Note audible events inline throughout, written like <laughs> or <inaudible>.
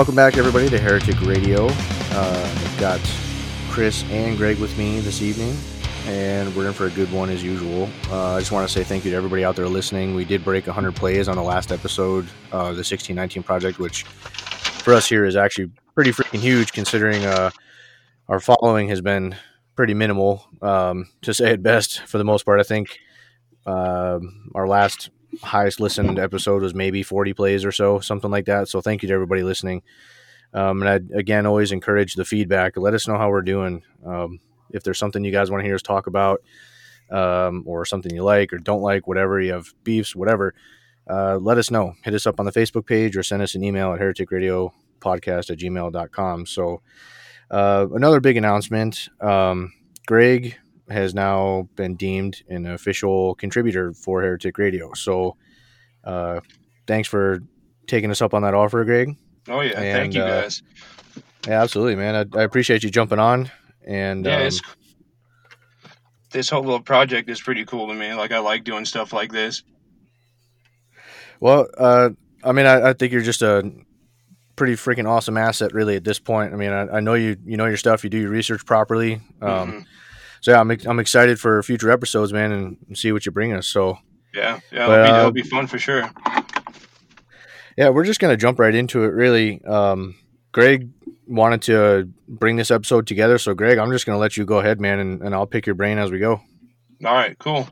Welcome back, everybody, to Heretic Radio. Uh, I've got Chris and Greg with me this evening, and we're in for a good one as usual. Uh, I just want to say thank you to everybody out there listening. We did break 100 plays on the last episode, uh, the 1619 project, which for us here is actually pretty freaking huge considering uh, our following has been pretty minimal, um, to say it best, for the most part. I think uh, our last highest listened episode was maybe 40 plays or so, something like that. So thank you to everybody listening. Um, and I again always encourage the feedback. Let us know how we're doing. Um, if there's something you guys want to hear us talk about, um, or something you like or don't like, whatever you have beefs, whatever, uh, let us know. Hit us up on the Facebook page or send us an email at hereticradiopodcast at gmail.com. So uh, another big announcement. Um, Greg has now been deemed an official contributor for Heretic Radio. So, uh, thanks for taking us up on that offer, Greg. Oh yeah, And, thank you uh, guys. Yeah, absolutely, man. I, I appreciate you jumping on. And yeah, um, it's, this whole little project is pretty cool to me. Like I like doing stuff like this. well, uh, I mean, I, I think you're just a pretty freaking awesome asset, really, at this point. I mean, I, I know you you know your stuff. You do your research properly. Um, Mhm. So yeah, I'm I'm excited for future episodes, man, and, see what you bring us. So. Yeah, yeah, But, it'll, be, uh, it'll be fun for sure. Yeah, we're just gonna jump right into it. Really, um, Greg wanted to bring this episode together, so Greg, I'm just gonna let you go ahead, man, and, and I'll pick your brain as we go. All right, cool.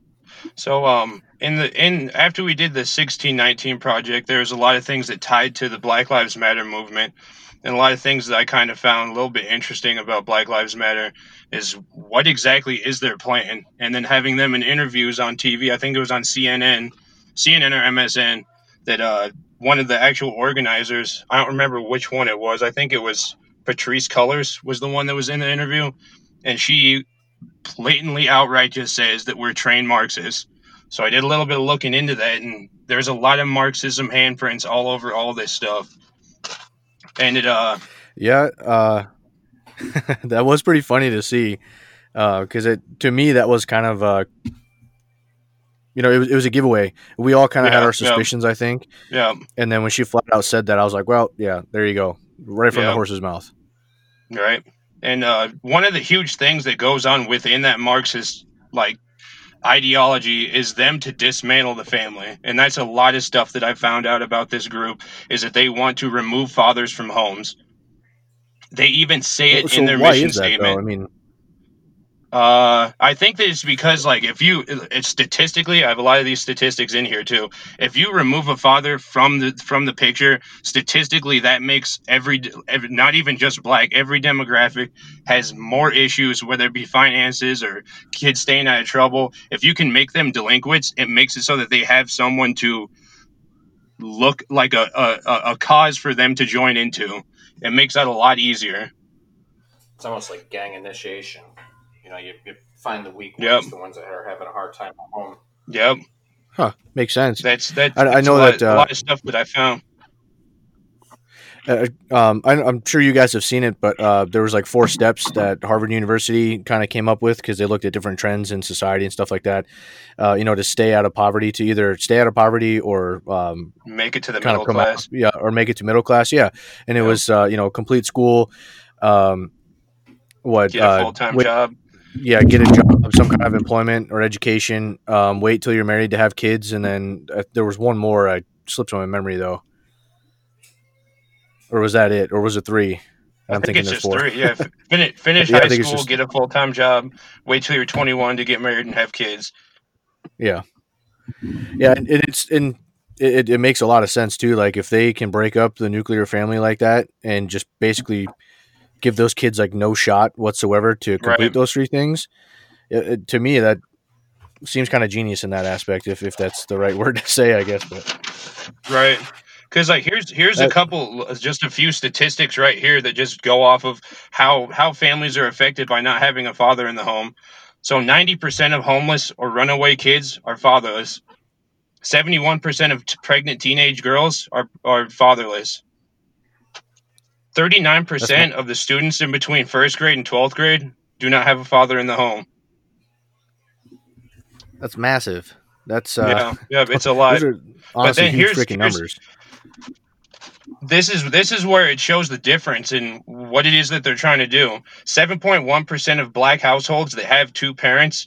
So, um, in the in after we did the sixteen nineteen project, there was a lot of things that tied to the Black Lives Matter movement, and a lot of things that I kind of found a little bit interesting about Black Lives Matter is what exactly is their plan, and then having them in interviews on TV. I think it was on CNN, CNN or MSN, that uh, one of the actual organizers. I don't remember which one it was. I think it was Patrisse Cullors was the one that was in the interview, and she blatantly outright just says that we're trained Marxists. So I did a little bit of looking into that, and there's a lot of Marxism handprints all over all this stuff. And it, uh, Yeah, uh, <laughs> that was pretty funny to see, because it to me that was kind of uh, you know, it was, it was a giveaway. We all kind of had Yeah, our yeah. suspicions, I think, yeah, and then when she flat out said that, I was like, well, yeah, there you go, right from the horse's mouth. right. And uh, one of the huge things that goes on within that Marxist like ideology is them to dismantle the family, and that's a lot of stuff that I found out about this group is that they want to remove fathers from homes. They even say it so in their mission is that statement. though? I mean, Uh, I think that it's because like if you it's statistically, I have a lot of these statistics in here too. If you remove a father from the from the picture, statistically that makes every, every not even just black, every demographic has more issues, whether it be finances or kids staying out of trouble. If you can make them delinquents, it makes it so that they have someone to look like a a, a- a cause for them to join into. It makes that a lot easier. It's almost like gang initiation. You know, you, you find the weak ones, Yep. the ones that are having a hard time at home. Yep. huh? Makes sense. That's that's. I- I know a lot, that, uh, a lot of stuff that I found. Uh, um, I, I'm sure you guys have seen it, but uh, there was like four steps that Harvard University kind of came up with because they looked at different trends in society and stuff like that. Uh, you know, to stay out of poverty, to either stay out of poverty or um, Make it to the middle class. out, yeah, or make it to middle class, yeah. And it Yeah. was uh, you know complete school, um, what Get a uh, full time job. Yeah, get a job, some kind of employment or education. Um, wait till you're married to have kids, and then uh, there was one more. I slipped from my memory though, or was that it, or was it three? I I'm think thinking it's just four. three. Yeah, finish, <laughs> finish Yeah, high school, just- get a full time job, wait till you're 21 to get married and have kids. Yeah, yeah, and and it's and it, it makes a lot of sense too. Like if they can break up the nuclear family like that and just basically give those kids like no shot whatsoever to complete Right. those three things, it, it- to me that seems kind of genius in that aspect. If if that's the right <laughs> word to say, I guess. But Right. Because like here's here's a couple, just a few statistics right here that just go off of how how families are affected by not having a father in the home. So 90% of homeless or runaway kids are fatherless. 71% of t- pregnant teenage girls are, are fatherless. 39% of the students in between first grade and 12th grade do not have a father in the home. that's massive. That's uh, yeah, yeah, it's a lot. Those are honestly then huge here's- freaking here's- numbers. this is this is where it shows the difference in what it is that they're trying to do. Seven point one percent of black households that have two parents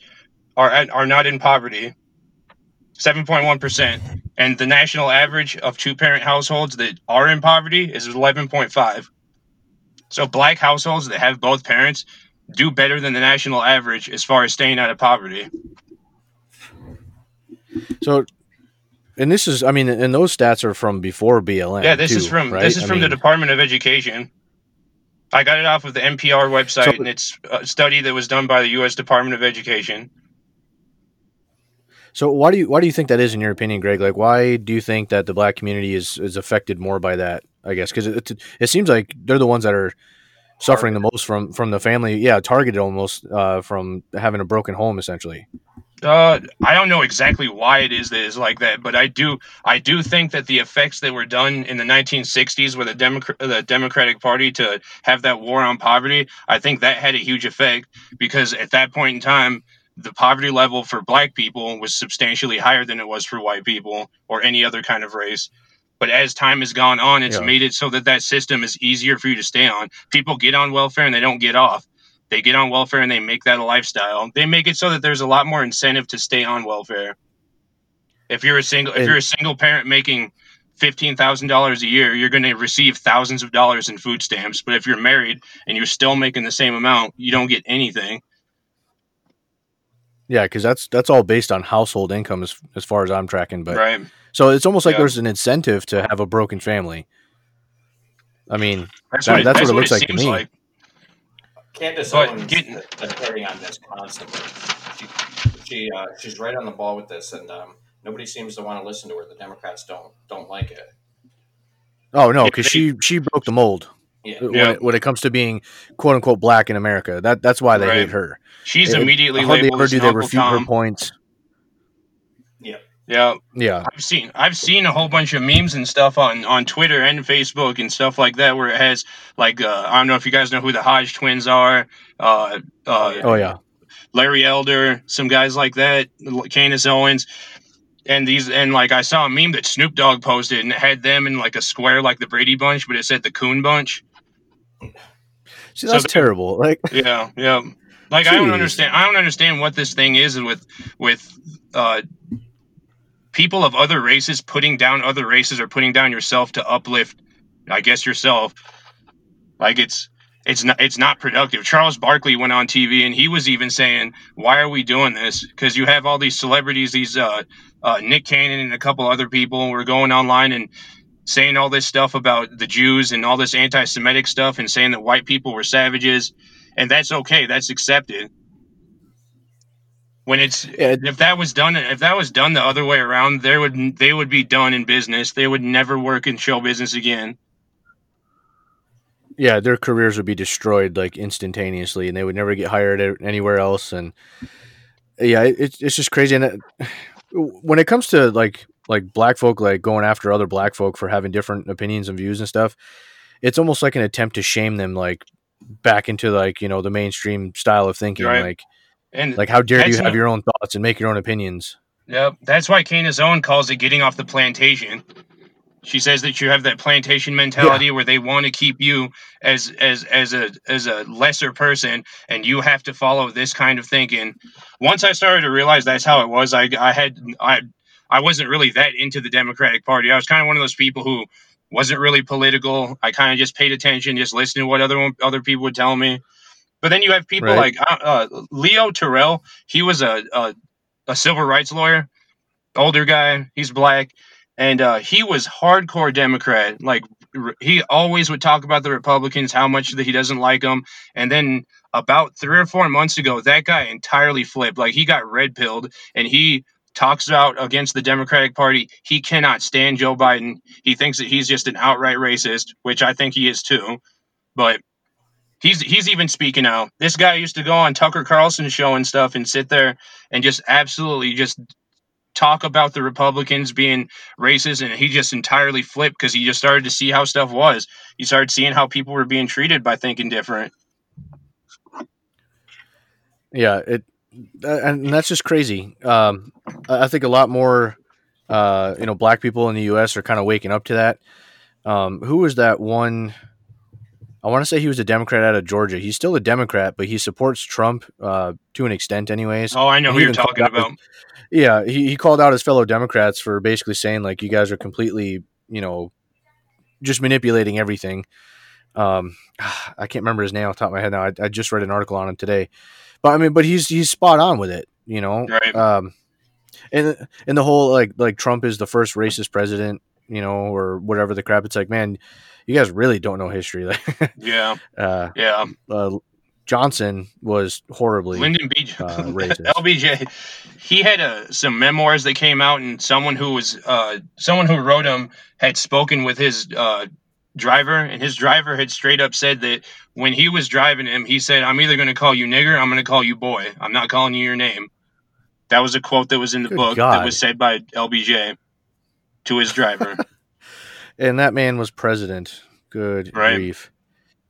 are at, are not in poverty. Seven point one percent, and the national average of two parent households that are in poverty is eleven point five. So black households that have both parents do better than the national average as far as staying out of poverty. So, and this is, I mean, and those stats are from before BLM. Yeah, this too, is from right? this is I from the mean, Department of Education. I got it off of the NPR website, So- and it's a study that was done by the U.S. Department of Education. So why do you why do you think that is in your opinion, Greg? Like, why do you think that the black community is is affected more by that? I guess because it, it it seems like they're the ones that are suffering the most from from the family. Yeah, targeted almost uh, from having a broken home, essentially. Uh, I don't know exactly why it is that it's like that, but I do I do think that the effects that were done in the 1960s with the Democrat the Democratic Party to have that war on poverty, I think that had a huge effect because at that point in time, the poverty level for black people was substantially higher than it was for white people or any other kind of race. But as time has gone on, it's Yeah. made it so that that system is easier for you to stay on. People get on welfare and they don't get off they get on welfare and they make that a lifestyle. They make it so that there's a lot more incentive to stay on welfare. If you're a single if you're a single parent making fifteen thousand dollars a year, you're going to receive thousands of dollars in food stamps. But if you're married and you're still making the same amount, you don't get anything. Yeah, because that's that's all based on household income as as far as I'm tracking. But right? so it's almost like Yeah. there's an incentive to have a broken family. I mean, That's That- what it, that's that's what it what looks it like to me. like. Candace But Owens getting- is carrying on this constantly. She, she uh, she's right on the ball with this, and um, nobody seems to want to listen to her. The Democrats don't don't like it. oh no, because she she broke the mold Yeah, when, Yeah. it, when it comes to being quote unquote black in America. That that's why they Right. hate her. She's It- immediately hardly labeled ever as do an they Uncle refute her Tom. points. Yeah, Yeah, Yeah. I've seen I've seen a whole bunch of memes and stuff on on Twitter and Facebook and stuff like that where it has like uh, I don't know if you guys know who the Hodge twins are, uh, uh, oh yeah, Larry Elder, some guys like that, Candace Owens, and these and like I saw a meme that Snoop Dogg posted and it had them in like a square like the Brady Bunch, but it said the Coon Bunch. See that's they- terrible. Like <laughs> Yeah, yeah. Like I don't understand. I don't understand what this thing is with with uh, people of other races putting down other races or putting down yourself to uplift. I guess yourself. Like it's it's not it's not productive. Charles Barkley went on TV and he was even saying, "Why are we doing this?" Because you have all these celebrities, these uh, uh, Nick Cannon and a couple other people were going online and saying all this stuff about the Jews and all this anti-Semitic stuff and saying that white people were savages and that's okay. That's accepted. When it's Yeah. if that was done if that was done the other way around, there would they would be done in business. They would never work in show business again. yeah, their careers would be destroyed like instantaneously, and they would never get hired anywhere else. And yeah, it, it's it's just crazy. And uh, it, <sighs> when it comes to like like black folk like going after other black folk for having different opinions and views and stuff, it's almost like an attempt to shame them like back into like you know the mainstream style of thinking. Right. Like And like how dare you have not- your own thoughts and make your own opinions? Yep, that's why Candace Owen calls it getting off the plantation. She says that you have that plantation mentality where they want to keep you as as as a as a lesser person, and you have to follow this kind of thinking. Once I started to realize that's how it was, I I had I I wasn't really that into the Democratic Party. I was kind of one of those people who wasn't really political. I kind of just paid attention, just listened to what other other people would tell me. But then you have people Right. like uh, uh, Leo Terrell. He was a, a a civil rights lawyer, older guy. He's black, and uh, he was hardcore Democrat. Like he always would talk about the Republicans, how much that he doesn't like them. And then about three or four months ago, that guy entirely flipped. Like he got red pilled, and he talks out against the Democratic Party. He cannot stand Joe Biden. He thinks that he's just an outright racist, which I think he is too. But he's he's even speaking out. This guy used to go on Tucker Carlson's show and stuff and sit there and just absolutely just talk about the Republicans being racist, and he just entirely flipped because he just started to see how stuff was. He started seeing how people were being treated by thinking different. Yeah, it and that's just crazy. Um, I think a lot more, uh, you know, black people in the U.S. are kind of waking up to that. Um, who was that one? I want to say he was a Democrat out of Georgia. He's still a Democrat, but he supports Trump uh, to an extent, anyways. Oh, I know And who you're talking out his- about. Yeah, he, he called out his fellow Democrats for basically saying like you guys are completely, you know, just manipulating everything. Um, <sighs> I can't remember his name off the top of my head now. I, I just read an article on him today, but I mean, but he's he's spot on with it, you know. Right. Um, and and the whole like like Trump is the first racist president, you know, or whatever the crap. It's like, man, you guys really don't know history. <laughs> Like, Yeah, uh, yeah. uh, Johnson was horribly Lyndon B. uh, <laughs> racist. LBJ, he had uh, some memoirs that came out, and someone who was uh, someone who wrote them had spoken with his uh, driver, and his driver had straight up said that when he was driving him, he said, "I'm either going to call you nigger, I'm going to call you boy. I'm not calling you your name." That was a quote that was in the Good book that was said by LBJ to his driver. <laughs> and that man was president. Good Right. grief.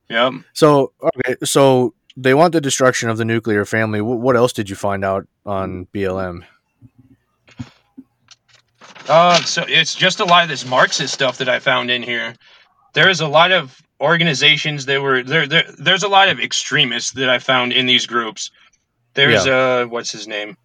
yep. So okay, so they want the destruction of the nuclear family. Wh- What else did you find out on BLM? Uh, so it's just a lot of this Marxist stuff that I found in here. There's a lot of organizations that were there. there there's a lot of extremists that I found in these groups. There's uh, what's his name?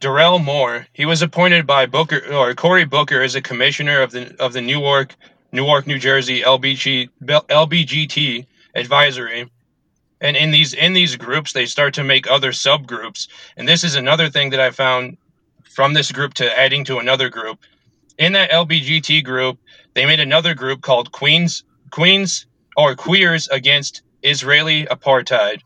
Darnell Moore. He was appointed by Booker or Cory Booker as a commissioner of the of the Newark, Newark, New Jersey LBG LBGT advisory. And in these in these groups, they start to make other subgroups. And this is another thing that I found from this group to adding to another group. In that LBGT group, they made another group called Queens Queens or Queers Against Israeli Apartheid.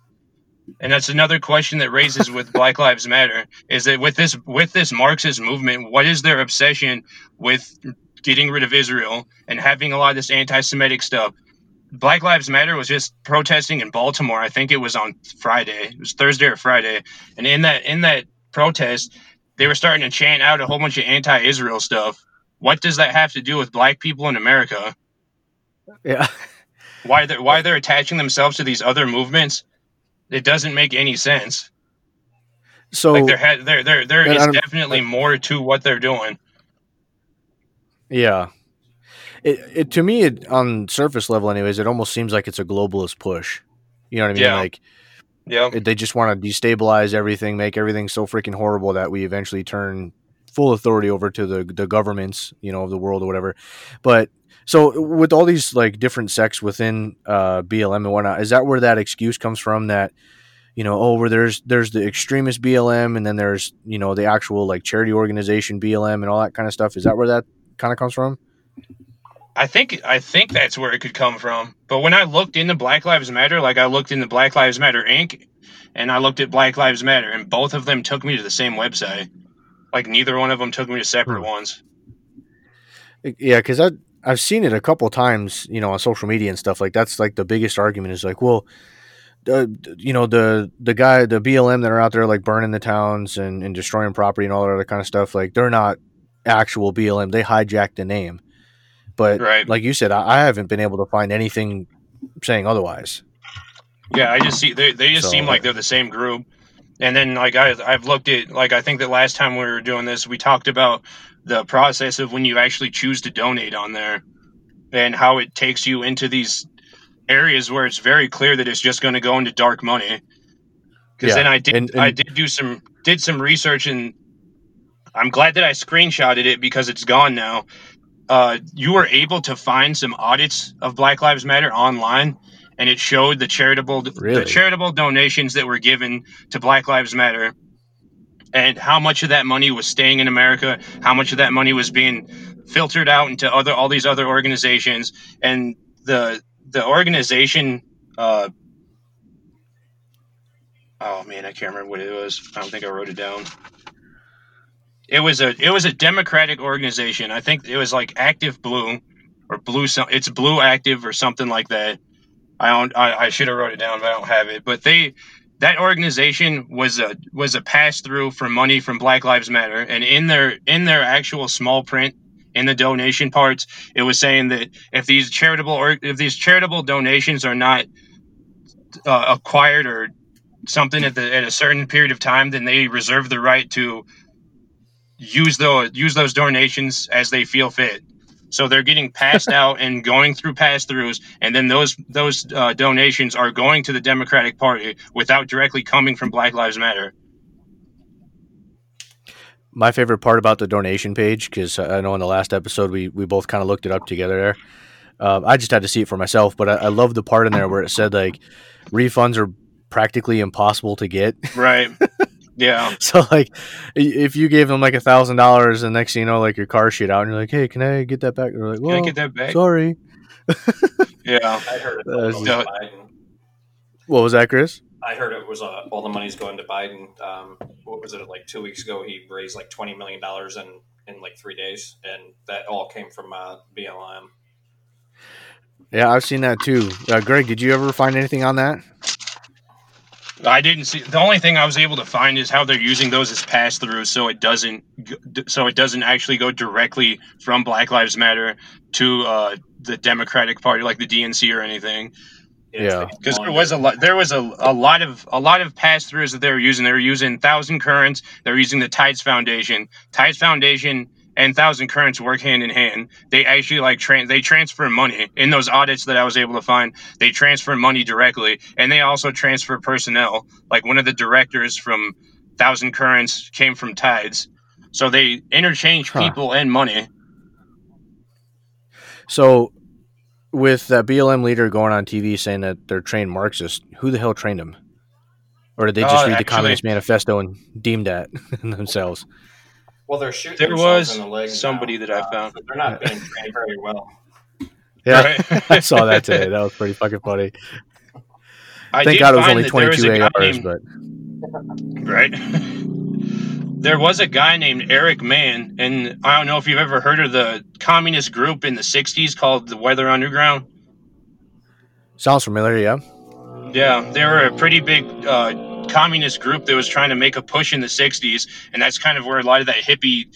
And that's another question that raises with Black Lives Matter is that with this with this Marxist movement, what is their obsession with getting rid of Israel and having a lot of this anti-Semitic stuff? Black Lives Matter was just protesting in Baltimore. I think it was on Friday. It was Thursday or Friday. And in that in that protest, they were starting to chant out a whole bunch of anti-Israel stuff. What does that have to do with black people in America? Yeah, <laughs> Why they're why they're attaching themselves to these other movements? It doesn't make any sense. so Like there ha- there there there is definitely more to what they're doing. yeah, it, it to me it, on surface level, anyways, it almost seems like it's a globalist push. You know what I mean? Yeah. Like Yeah. they just want to destabilize everything, make everything so freaking horrible that we eventually turn full authority over to the the governments, you know, of the world or whatever. But so with all these like different sects within uh, BLM and whatnot, is that where that excuse comes from? That you know, oh, where there's there's the extremist BLM and then there's you know the actual like charity organization BLM and all that kind of stuff. Is that where that kind of comes from? I think I think that's where it could come from. But when I looked into Black Lives Matter, like I looked into Black Lives Matter Inc. and I looked at Black Lives Matter, and both of them took me to the same website. Like neither one of them took me to separate Hmm. ones. Yeah, because I I've seen it a couple times, you know, on social media and stuff. Like that's like the biggest argument is like, well, uh, you know, the the guy, the BLM that are out there like burning the towns and, and destroying property and all that other kind of stuff. Like they're not actual BLM. They hijacked the name. But Right. like you said, I, I haven't been able to find anything saying otherwise. Yeah, I just see they they just So- seem like they're the same group. And then like I I've looked at like I think the last time we were doing this, we talked about the process of when you actually choose to donate on there and how it takes you into these areas where it's very clear that it's just going to go into dark money. Because Yeah, then I did and- and- I did do some did some research and I'm glad that I screenshotted it because it's gone now. Uh, you were able to find some audits of Black Lives Matter online, and it showed the charitable Really? the charitable donations that were given to Black Lives Matter, and how much of that money was staying in America, how much of that money was being filtered out into other all these other organizations, and the the organization. Uh, oh man, I can't remember what it was. I don't think I wrote it down. It was a it was a democratic organization. I think it was like Active Blue or Blue. It's Blue Active or something like that. I don't. I, I should have wrote it down, but I don't have it. But they that organization was a was a pass through for money from Black Lives Matter, and in their in their actual small print in the donation parts, it was saying that if these charitable or if these charitable donations are not uh, acquired or something at the at a certain period of time, then they reserve the right to use those use those donations as they feel fit. So they're getting passed <laughs> out and going through pass throughs, and then those those uh, donations are going to the Democratic Party without directly coming from Black Lives Matter. My favorite part about the donation page, because I know in the last episode we we both kind of looked it up together there. Uh, I just had to see it for myself, but I, I love the part in there where it said like refunds are practically impossible to get. Right. <laughs> Yeah. <laughs> So like, if you gave them like a thousand dollars, and next thing you know, like your car shit out, and you're like, "Hey, can I get that back?" And they're like, Can "Well, I get that back? sorry." Yeah. <laughs> I heard it Uh, all to no. Biden. What was that, Chris? I heard it was uh, all the money's going to Biden. Um, what was it like two weeks ago? He raised like twenty million dollars in in like three days, and that all came from uh, BLM. Yeah, I've seen that too. Uh, Greg, did you ever find anything on that? I didn't see. The only thing I was able to find is how they're using those as pass throughs, so it doesn't, so it doesn't actually go directly from Black Lives Matter to uh, the Democratic Party, like the DNC or anything. Yeah. Because there was a lot, there was a, a lot of a lot of pass throughs that they were using. They were using Thousand Currents. They were using the Tides Foundation. Tides Foundation and Thousand Currents work hand in hand. They actually like tran they transfer money in those audits that I was able to find. They transfer money directly, and they also transfer personnel. Like one of the directors from Thousand Currents came from Tides, so they interchange Huh. people and money. So, with that BLM leader going on TV saying that they're trained Marxists, who the hell trained them? Or did they just Uh, read the Communist Manifesto and deem that <laughs> themselves? Well, they're shooting There themselves was in the legs somebody now, that I uh, found. they're not being trained very well. <laughs> Yeah, Right? <laughs> I saw that today. That was pretty fucking funny. I Thank God it was only that there was 22 a guy ARs, named- but right? there was a guy named Eric Mann, and I don't know if you've ever heard of the communist group in the '60s called the Weather Underground. sounds familiar, yeah. Yeah, they were a pretty big uh, communist group that was trying to make a push in the '60s, and that's kind of where a lot of that hippie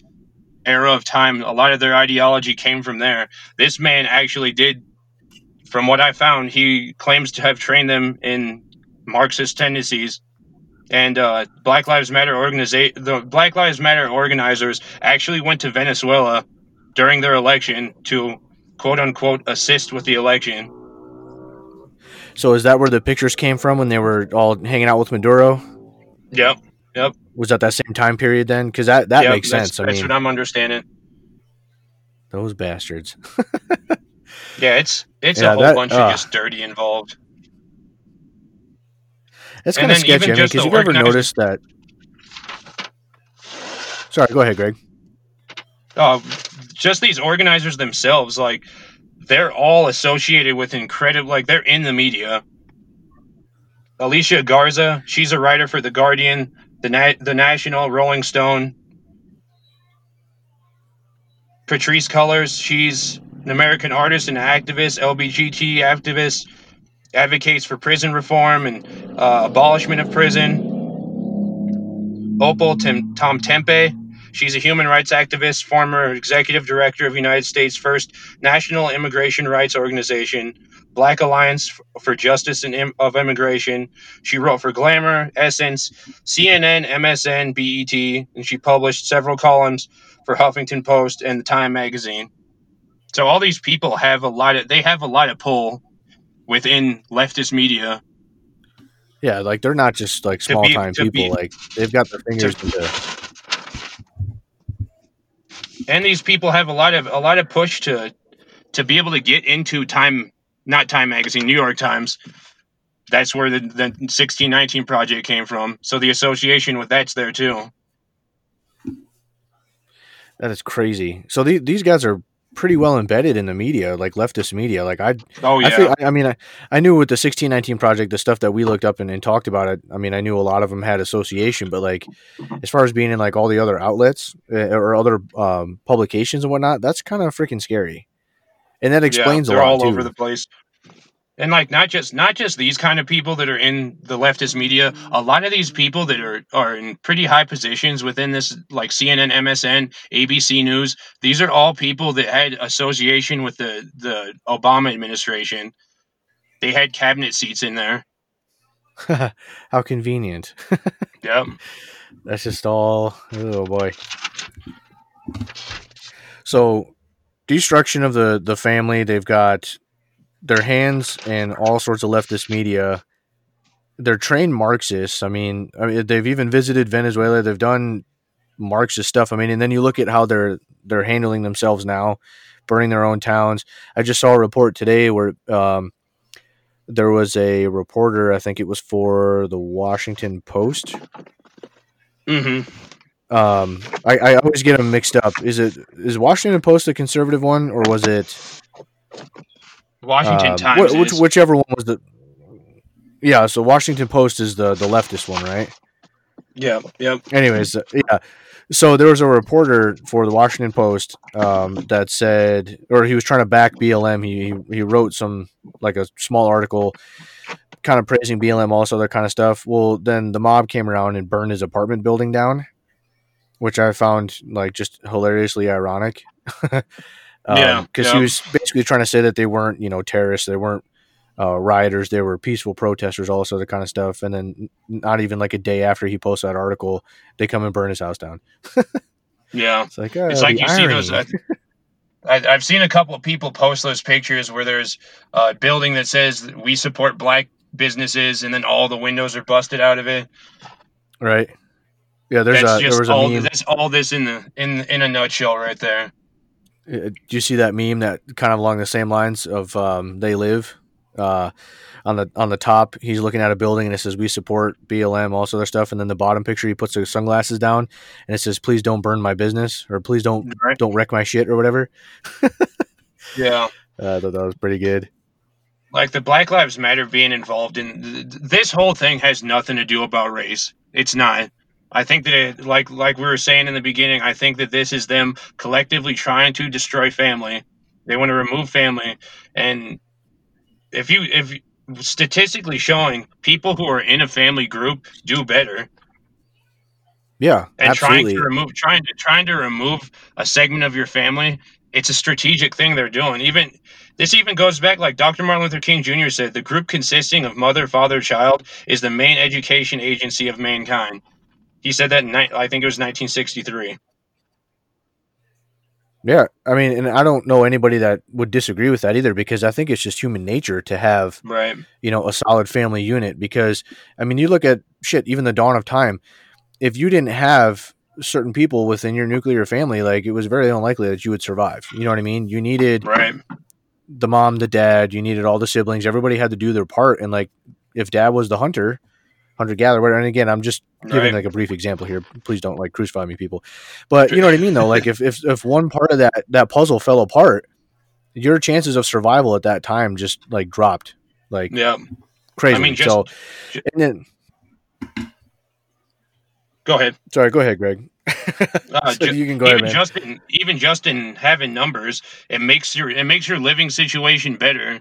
era of time, a lot of their ideology came from there. This man actually did, from what I found, he claims to have trained them in Marxist tendencies. And uh, Black Lives Matter organiza- the Black Lives Matter organizers actually went to Venezuela during their election to quote unquote assist with the election. So is that where the pictures came from when they were all hanging out with Maduro? Yep. Yep. Was that that same time period then? Because that that Yep, makes that's- sense. I that's mean, what I'm understanding. those bastards. <laughs> Yeah, it's it's Yeah, a whole that- bunch uh. of just dirty involved. That's kind of sketchy. I mean, because you've ever noticed that. Sorry, go ahead, Greg. Uh, just these organizers themselves, like they're all associated with incredible, like they're in the media. Alicia Garza, she's a writer for the Guardian, the Na- the National, Rolling Stone. Patrisse Cullors, she's an American artist and activist, LBGT activist, advocates for prison reform and uh, abolishment of prison. Opal Tim- Tom Tempe, she's a human rights activist, former executive director of United States' first national immigration rights organization, Black Alliance for Justice and Im- of Immigration. She wrote for Glamour, Essence, CNN, MSN, BET, and she published several columns for Huffington Post and the Time magazine. So all these people have a lot of they have a lot of pull within leftist media. Yeah, like they're not just like small be- time people. be- like they've got their fingers in into. And these people have a lot of a lot of push to to be able to get into time not time magazine new york times. That's where the, the 1619 project came from. So the association with that's there too. That is crazy. So the, these guys are pretty well embedded in the media, like leftist media. Like I, oh yeah I, feel, I, I mean, I, I knew with the 1619 project, the stuff that we looked up and, and talked about it. I mean, I knew a lot of them had association, but like as far as being in like all the other outlets uh, or other um, publications and whatnot, that's kind of freaking scary. And that explains yeah, a they're lot all too. over the place and like not just not just these kind of people that are in the leftist media a lot of these people that are are in pretty high positions within this like cnn msn abc news these are all people that had association with the the obama administration they had cabinet seats in there <laughs> How convenient. <laughs> Yep. That's just all. Oh boy. So, destruction of the the family. They've got their hands and all sorts of leftist media. They're trained Marxists. I mean, I mean, they've even visited Venezuela. They've done Marxist stuff. I mean, and then you look at how they're they're handling themselves now, burning their own towns. I just saw a report today where um, there was a reporter. I think it was for the Washington Post. Mm-hmm. Um, I, I always get them mixed up. Is it is Washington Post a conservative one or was it Washington um, Times. wh- which, whichever one was the? Yeah, so Washington Post is the the leftist one, right? yeah, yep. Anyways, uh, yeah. So there was a reporter for the Washington Post um, that said, or he was trying to back BLM. He he, he wrote some like a small article, kind of praising BLM, all this other kind of stuff. Well, then the mob came around and burned his apartment building down, which I found like just hilariously ironic. <laughs> Yeah, because yeah. he was basically trying to say that they weren't, you know, terrorists. They weren't uh, rioters. They were peaceful protesters, all this other kind of stuff. And then, not even like a day after he posted that article, they come and burn his house down. <laughs> Yeah. It's like, uh, It's like you see those. irony. I, I've seen a couple of people post those pictures where there's a building that says we support black businesses, and then all the windows are busted out of it. right? Yeah, there's that's a there just was a all. That's all this in the in in a nutshell, right there. Do you see that meme that kind of along the same lines of um, they live? Uh, on the on the top, he's looking at a building and it says we support BLM, all this other stuff. And then the bottom picture, he puts the sunglasses down and it says, "Please don't burn my business" or "Please don't Right. don't wreck my shit" or whatever. <laughs> Yeah. Uh, I thought that was pretty good. like the Black Lives Matter being involved in th- this whole thing has nothing to do about race. It's not. I think that it, like like we were saying in the beginning, I think that this is them collectively trying to destroy family. They want to remove family, and if you if statistically showing people who are in a family group do better, Yeah, and absolutely. trying to remove trying to trying to remove a segment of your family it's a strategic thing they're doing even this even goes back like dr martin luther king jr said the group consisting of mother father child is the main education agency of mankind he said that in i think it was 1963 Yeah, I mean, and I don't know anybody that would disagree with that either because I think it's just human nature to have right. you know a solid family unit because I mean you look at shit even the dawn of time if you didn't have certain people within your nuclear family like it was very unlikely that you would survive. You know what I mean? You needed right. the mom the dad you needed all the siblings everybody had to do their part and like if dad was the hunter hunter gatherer and again I'm just giving Right. like a brief example here please don't like crucify me people but you know what I mean though like if if if one part of that that puzzle fell apart your chances of survival at that time just like dropped like yeah crazy. I mean, just- so, ju- and then, go ahead sorry, go ahead, Greg. <laughs> Uh, <laughs> So ju- you can go ahead, even man. just in even just in having numbers, it makes your it makes your living situation better.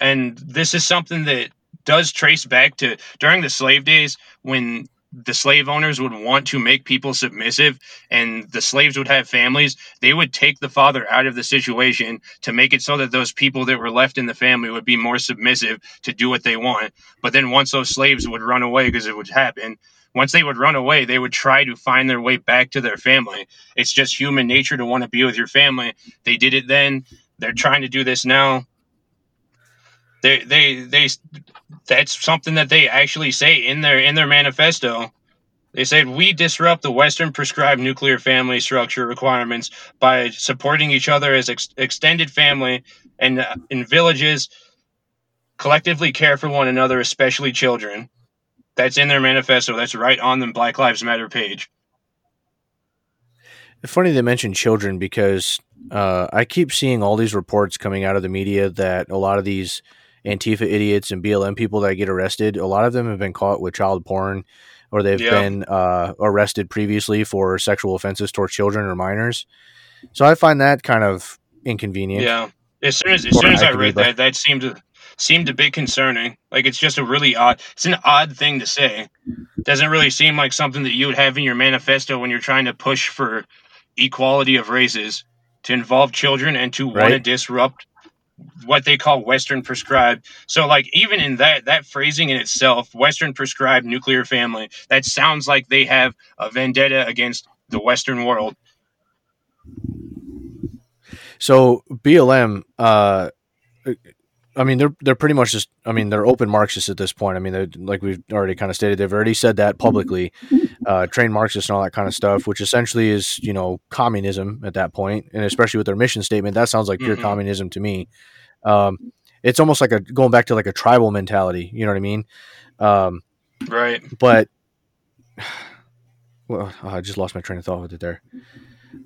And this is something that does trace back to during the slave days when the slave owners would want to make people submissive and the slaves would have families they would take the father out of the situation to make it so that those people that were left in the family would be more submissive to do what they want but then once those slaves would run away because it would happen once they would run away they would try to find their way back to their family it's just human nature to want to be with your family. They did it then. They're trying to do this now. They they they that's something that they actually say in their in their manifesto. They said we disrupt the Western prescribed nuclear family structure requirements by supporting each other as ex- extended family and uh, in villages collectively care for one another, especially children. That's in their manifesto. That's right on the Black Lives Matter page. It's funny they mention children because uh, I keep seeing all these reports coming out of the media that a lot of these Antifa idiots and BLM people that get arrested, a lot of them have been caught with child porn or they've Yeah. been uh, arrested previously for sexual offenses towards children or minors. So I find that kind of inconvenient. Yeah. As soon as as soon as I read that, that seemed to, seemed a bit concerning. Like it's just a really odd. It's an odd thing to say. Doesn't really seem like something that you would have in your manifesto when you're trying to push for equality of races, to involve children, and to want to disrupt what they call Western prescribed. So, like, even in that that phrasing in itself, Western prescribed nuclear family, that sounds like they have a vendetta against the Western world. So BLM, uh, I mean, they're they're pretty much just. I mean, they're open Marxists at this point. I mean, like we've already kind of stated, they've already said that publicly, uh, trained Marxists and all that kind of stuff, which essentially is you know communism at that point, and especially with their mission statement, that sounds like pure Mhm. communism to me. Um, it's almost like a going back to like a tribal mentality. You know what I mean? Um, Right. but <sighs> well, oh, I just lost my train of thought with it there.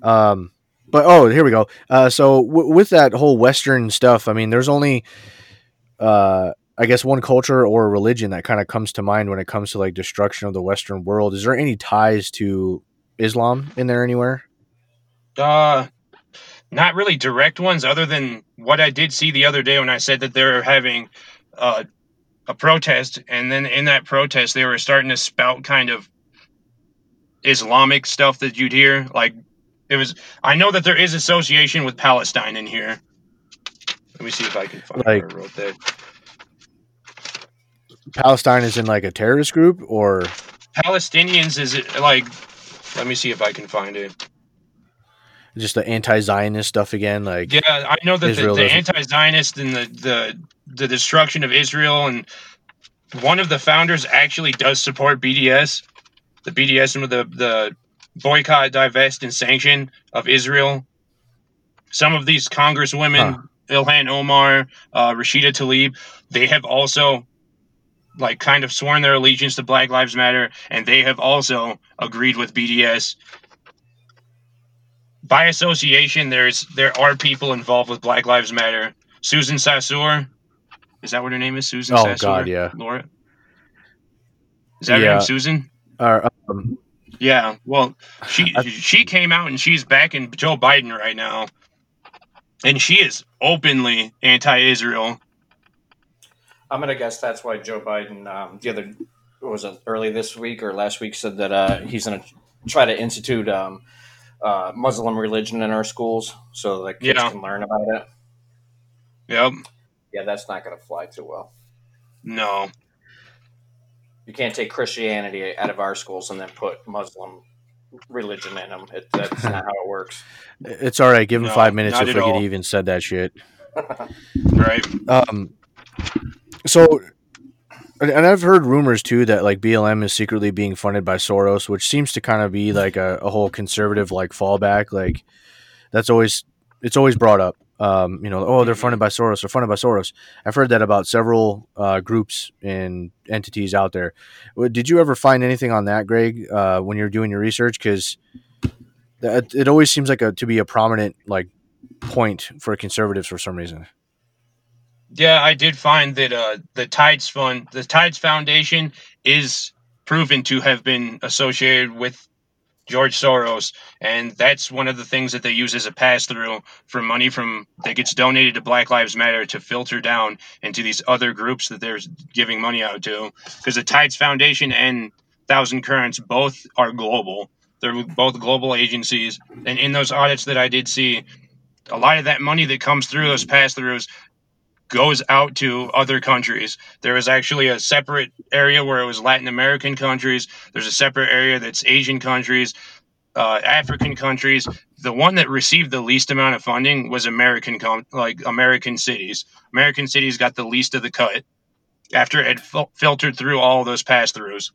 Um, but oh, here we go. Uh, so w- with that whole Western stuff, I mean, there's only, uh, I guess, one culture or religion that kind of comes to mind when it comes to like destruction of the Western world. Is there any ties to Islam in there anywhere? Uh, not really direct ones, other than what I did see the other day when I said that they're having uh, a protest, and then in that protest they were starting to spout kind of Islamic stuff that you'd hear. Like it was, I know that there is association with Palestine in here. Let me see if I can find Like- I wrote that. Palestine is in like a terrorist group, or Palestinians is it like? Let me see if I can find it. just the anti-Zionist stuff again? Like, Yeah, I know that the, Israel the doesn't- anti-Zionist and the, the the destruction of Israel and one of the founders actually does support BDS, the BDS and the the boycott, divest, and sanction of Israel. Some of these congresswomen, Huh. Ilhan Omar, uh, Rashida Tlaib, they have also like kind of sworn their allegiance to Black Lives Matter, and they have also agreed with BDS by association, there's there are people involved with Black Lives Matter. Susan Sarsour, is that what her name is? Susan. Oh, Sarsour? God, yeah. Laura. Is that her name, Susan? uh, um, Yeah. Well, she she came out and she's backing Joe Biden right now, and she is openly anti-Israel. I'm gonna guess that's why Joe Biden um, the other was it early this week or last week said that uh, he's gonna try to institute um, uh, Muslim religion in our schools so that kids Yeah. can learn about it. Yep. Yeah, that's not gonna fly too well. No. You can't take Christianity out of our schools and then put Muslim religion in them. It, <laughs> that's not how it works. it's all right. Give him No, five minutes if at we could even said that shit. <laughs> Right. Um, so, and and I've heard rumors too that like BLM is secretly being funded by Soros, which seems to kind of be like a, a whole conservative like fallback. Like that's always it's always brought up. Um, you know, oh, they're funded by Soros. They're funded by Soros. I've heard that about several uh, groups and entities out there. Did you ever find anything on that, Greg, uh, when you're doing your research? Because it always seems like a to be a prominent like point for conservatives for some reason. Yeah, I did find that uh, the Tides Fund, the Tides Foundation, is proven to have been associated with George Soros, and that's one of the things that they use as a pass through for money from that gets donated to Black Lives Matter to filter down into these other groups that they're giving money out to. Because the Tides Foundation and Thousand Currents both are global; they're both global agencies, and in those audits that I did see, a lot of that money that comes through those pass throughs goes out to other countries. There was actually a separate area where it was Latin American countries. There's a separate area that's Asian countries, uh, African countries. The one that received the least amount of funding was American, com- like American cities. American cities got the least of the cut after it had fil- filtered through all those pass throughs.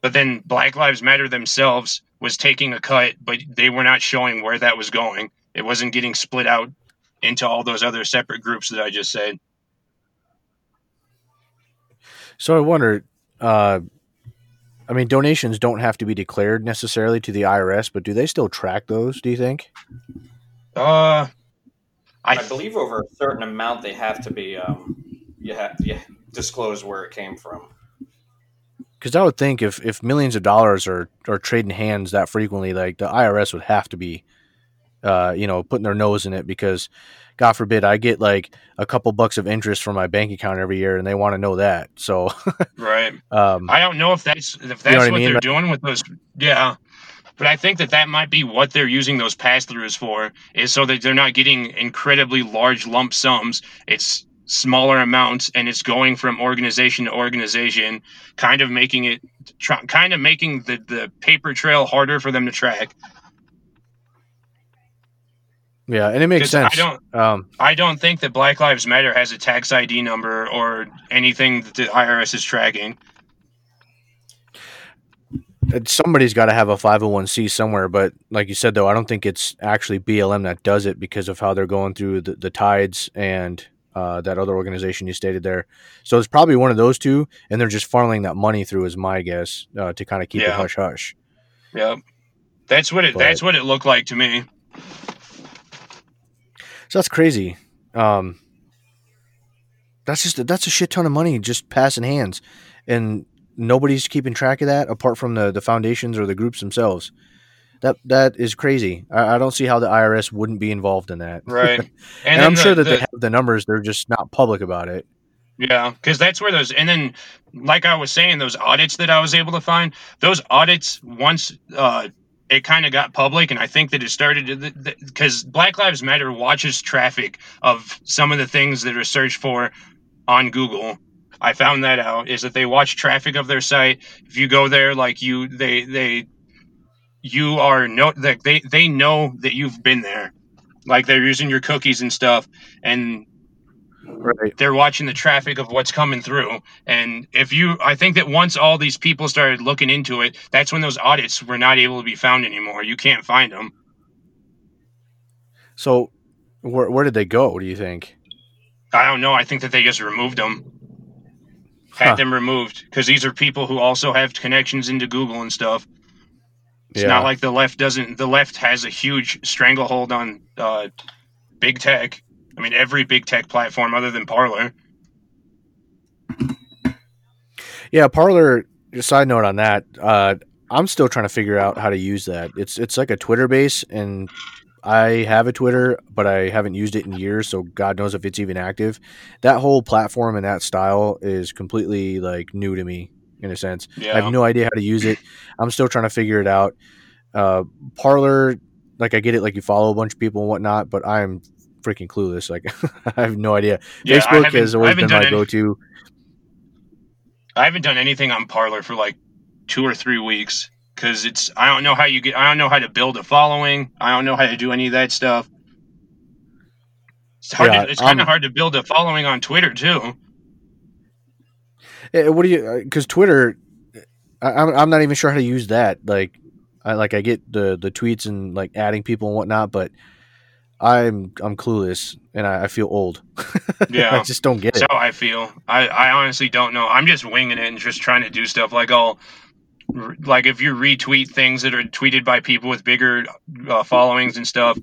But then Black Lives Matter themselves was taking a cut, but they were not showing where that was going. It wasn't getting split out into all those other separate groups that I just said. So I wonder, uh, I mean, donations don't have to be declared necessarily to the IRS, but do they still track those? Do you think? Uh, I, I believe over a certain amount they have to be um, you have you disclose where it came from. Because I would think if, if millions of dollars are, are trading hands that frequently, like the IRS would have to be, uh, you know, putting their nose in it because, God forbid, I get like a couple bucks of interest from my bank account every year, and they want to know that. So, <laughs> right. um, I don't know if that's if that's know what I mean? they're doing with those. Yeah, but I think that that might be what they're using those pass throughs for, is so that they're not getting incredibly large lump sums. It's smaller amounts, and it's going from organization to organization, kind of making it, try, kind of making the the paper trail harder for them to track. Yeah, and it makes sense. I don't um, I don't think that Black Lives Matter has a tax ID number or anything that the IRS is tracking. somebody's got to have a 501c somewhere but like you said though i don't think it's actually blm that does it because of how they're going through the, the tides and uh, that other organization you stated there so it's probably one of those two and they're just funneling that money through is my guess uh, to kind of keep it hush hush Yep. That's what it But- that's what it looked like to me. So that's crazy um, that's just that's a shit ton of money just passing hands and nobody's keeping track of that apart from the the foundations or the groups themselves that that is crazy i, I don't see how the irs wouldn't be involved in that Right. <laughs> And, and, I'm the- sure that the- they have the numbers. They're just not public about it. Yeah, because that's where those, and then, like I was saying, those audits that I was able to find, those audits once uh, it kind of got public, and I think that it started because Black Lives Matter watches traffic of some of the things that are searched for on Google. I found that out is that they watch traffic of their site. If you go there, like you, they they you are no they they know that you've been there, like they're using your cookies and stuff, and Right. they're watching the traffic of what's coming through. And if you, I think that once all these people started looking into it, that's when those audits were not able to be found anymore. You can't find them. So, where where did they go? Do you think? I don't know. I think that they just removed them, had Huh. them removed because these are people who also have connections into Google and stuff. It's Yeah. not like the left doesn't. The left has a huge stranglehold on uh, big tech. I mean, every big tech platform other than Parler. Yeah, Parler. Side note on that. Uh, I'm still trying to figure out how to use that. It's it's like a Twitter base, and I have a Twitter, but I haven't used it in years, so God knows if it's even active. That whole platform and that style is completely like new to me in a sense. I have no idea how to use it. I'm still trying to figure it out. Uh, Parler, like I get it, like you follow a bunch of people and whatnot, but I'm freaking clueless. Like <laughs> I have no idea. Yeah, Facebook has always been my any- go-to. I haven't done anything on Parler for like two or three weeks because it's I don't know how you get I don't know how to build a following. I don't know how to do any of that stuff. It's hard. Yeah, to, it's kind of hard to build a following on Twitter too. Eh, What do you? Because Twitter, I, I'm I'm not even sure how to use that. Like, I like I get the the tweets and like adding people and whatnot, but I'm I'm clueless and I, I feel old. <laughs> Yeah. I just don't get it. So I feel I I honestly don't know. I'm just winging it and just trying to do stuff like I'll like if you retweet things that are tweeted by people with bigger uh, followings and stuff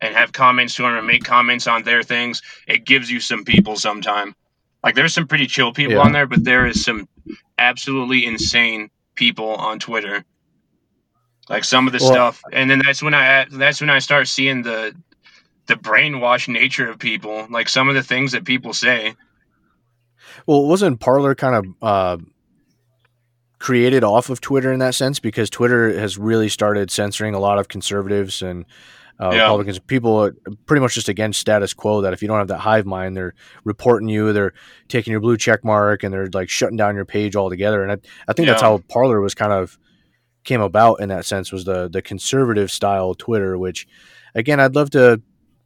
and have comments to them and make comments on their things it gives you some people sometime like there's some pretty chill people Yeah. on there but there is some absolutely insane people on twitter like some of the Well- stuff and then that's when i that's when i start seeing the the brainwashed nature of people like some of the things that people say Well, wasn't Parler kind of uh, created off of Twitter in that sense because Twitter has really started censoring a lot of conservatives and uh, Yeah. Republicans. People are pretty much just against status quo. That if you don't have that hive mind, they're reporting you, they're taking your blue check mark, and they're like shutting down your page altogether. And I, I think that's how Parler was kind of came about in that sense was the the conservative style Twitter, which again I'd love to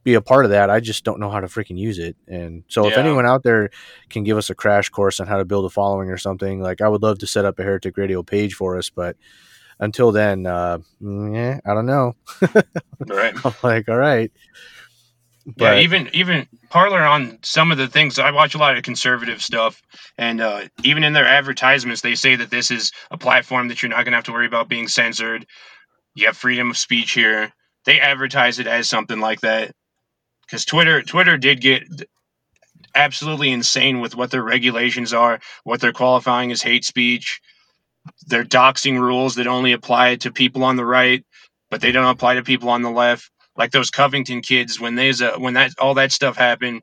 be a part of that. I just don't know how to freaking use it. And so if anyone out there can give us a crash course on how to build a following or something, like I would love to set up a Heretic Radio page for us, but until then, uh, yeah, I don't know. <laughs> right <laughs> I'm like, all right. yeah But- even even parler on some of the things i watch a lot of conservative stuff and uh, even in their advertisements they say that this is a platform that you're not going to have to worry about being censored you have freedom of speech here they advertise it as something like that because twitter twitter did get absolutely insane with what their regulations are what they're qualifying as hate speech their doxing rules that only apply to people on the right but they don't apply to people on the left like those Covington kids when there's a when that all that stuff happened,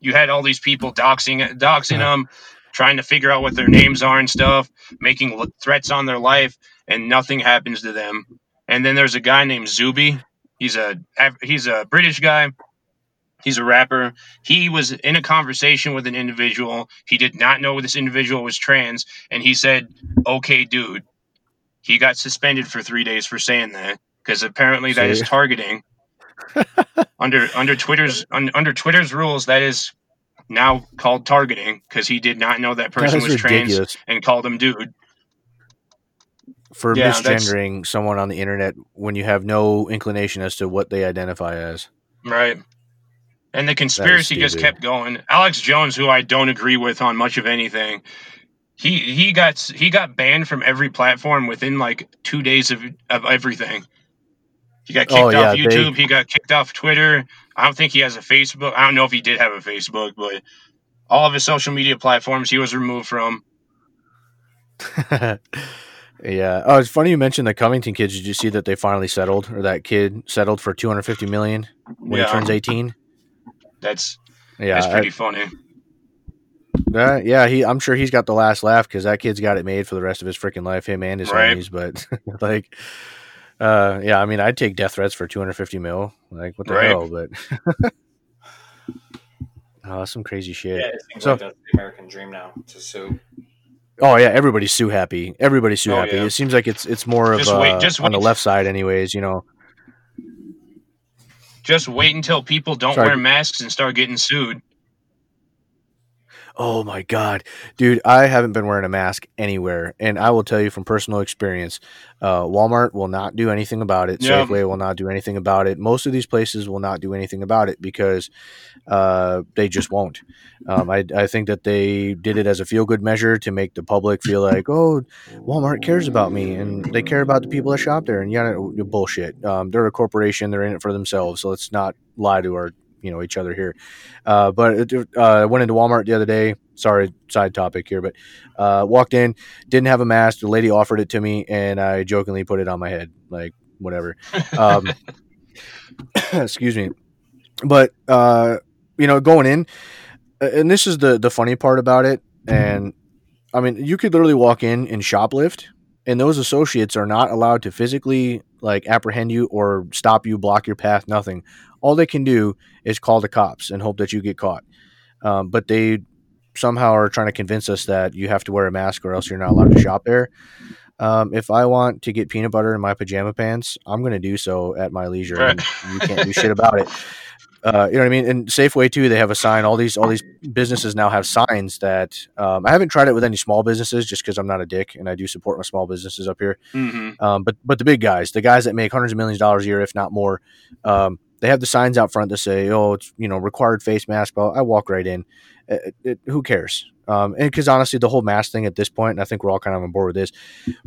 you had all these people doxing doxing them, trying to figure out what their names are and stuff, making l- threats on their life, and nothing happens to them. And then there's a guy named Zuby. He's a he's a British guy. He's a rapper. He was in a conversation with an individual. He did not know this individual was trans, and he said, "Okay, dude." He got suspended for three days for saying that because apparently that is See? targeting. <laughs> under under Twitter's un, under Twitter's rules, that is now called targeting because he did not know that person That was is trans and called him dude. For Yeah, misgendering someone on the internet when you have no inclination as to what they identify as. Right. And the conspiracy just kept going. Alex Jones, who I don't agree with on much of anything, he he got he got banned from every platform within like two days of of everything. He got kicked Oh, off yeah, they- YouTube. He got kicked off Twitter. I don't think he has a Facebook. I don't know if he did have a Facebook, but all of his social media platforms he was removed from. <laughs> yeah. Oh, it's funny you mentioned the Covington kids. Did you see that they finally settled, or that kid settled for two hundred fifty million when Yeah. he turns eighteen? That's Yeah, that's I- pretty funny. Uh, yeah, he. I'm sure he's got the last laugh because that kid's got it made for the rest of his freaking life. Him and his Right. homies. But <laughs> like, uh, yeah, I mean, I'd take death threats for 250 mil. Like, what the Right. hell? But <laughs> oh, that's some crazy shit. Yeah, it seems So- like that's the American dream now to sue. Oh yeah, everybody's sue happy. Everybody's sue Oh, happy. yeah. It seems like it's it's more of Just uh, wait- just on the left side, anyways. You know. Just wait until people don't Sorry. wear masks and start getting sued. Oh my god, dude! I haven't been wearing a mask anywhere, and I will tell you from personal experience, uh, Walmart will not do anything about it. Yeah. Safeway will not do anything about it. Most of these places will not do anything about it because uh, they just won't. Um, I, I think that they did it as a feel good measure to make the public feel like, oh, Walmart cares about me and they care about the people that shop there. And yeah, bullshit. Um, they're a corporation; they're in it for themselves. So let's not lie to our you know each other here. Uh, but uh, I went into Walmart the other day. Sorry, side topic here, but uh, walked in, didn't have a mask. The lady offered it to me, and I jokingly put it on my head, like whatever. Um, <coughs> excuse me, but uh, you know, going in, and this is the the funny part about it, and I mean, you could literally walk in and shoplift, and those associates are not allowed to physically like apprehend you or stop you, block your path, nothing. All they can do is call the cops and hope that you get caught. Um, but they somehow are trying to convince us that you have to wear a mask or else you're not allowed to shop there. Um, if I want to get peanut butter in my pajama pants, I'm going to do so at my leisure. Right. And <laughs> you can't do shit about it. Uh, you know what I mean? And Safeway too, they have a sign. All these all these businesses now have signs that um, I haven't tried it with any small businesses just because I'm not a dick and I do support my small businesses up here. hmm Um, but but the big guys, the guys that make hundreds of millions of dollars a year, if not more, um, they have the signs out front that say, "Oh, it's you know required face mask." But I walk right in. It, it, who cares? Um, and because honestly, the whole mask thing at this point, and I think we're all kind of on board with this.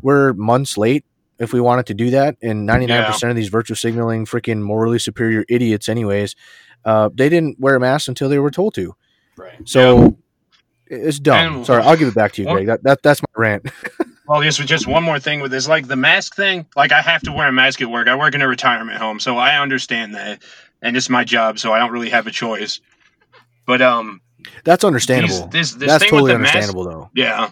We're months late if we wanted to do that, and ninety nine percent of these virtual signaling freaking morally superior idiots, anyways, uh, they didn't wear a mask until they were told to. Right. So. It's dumb. And- Sorry, I'll give it back to you, One- Greg. That, that that's my rant. <laughs> Well, this was just one more thing with this, like the mask thing. Like I have to wear a mask at work. I work in a retirement home, so I understand that, and it's my job, so I don't really have a choice. But um, That's understandable. these, this this that's thing totally with the mask, understandable, though. yeah,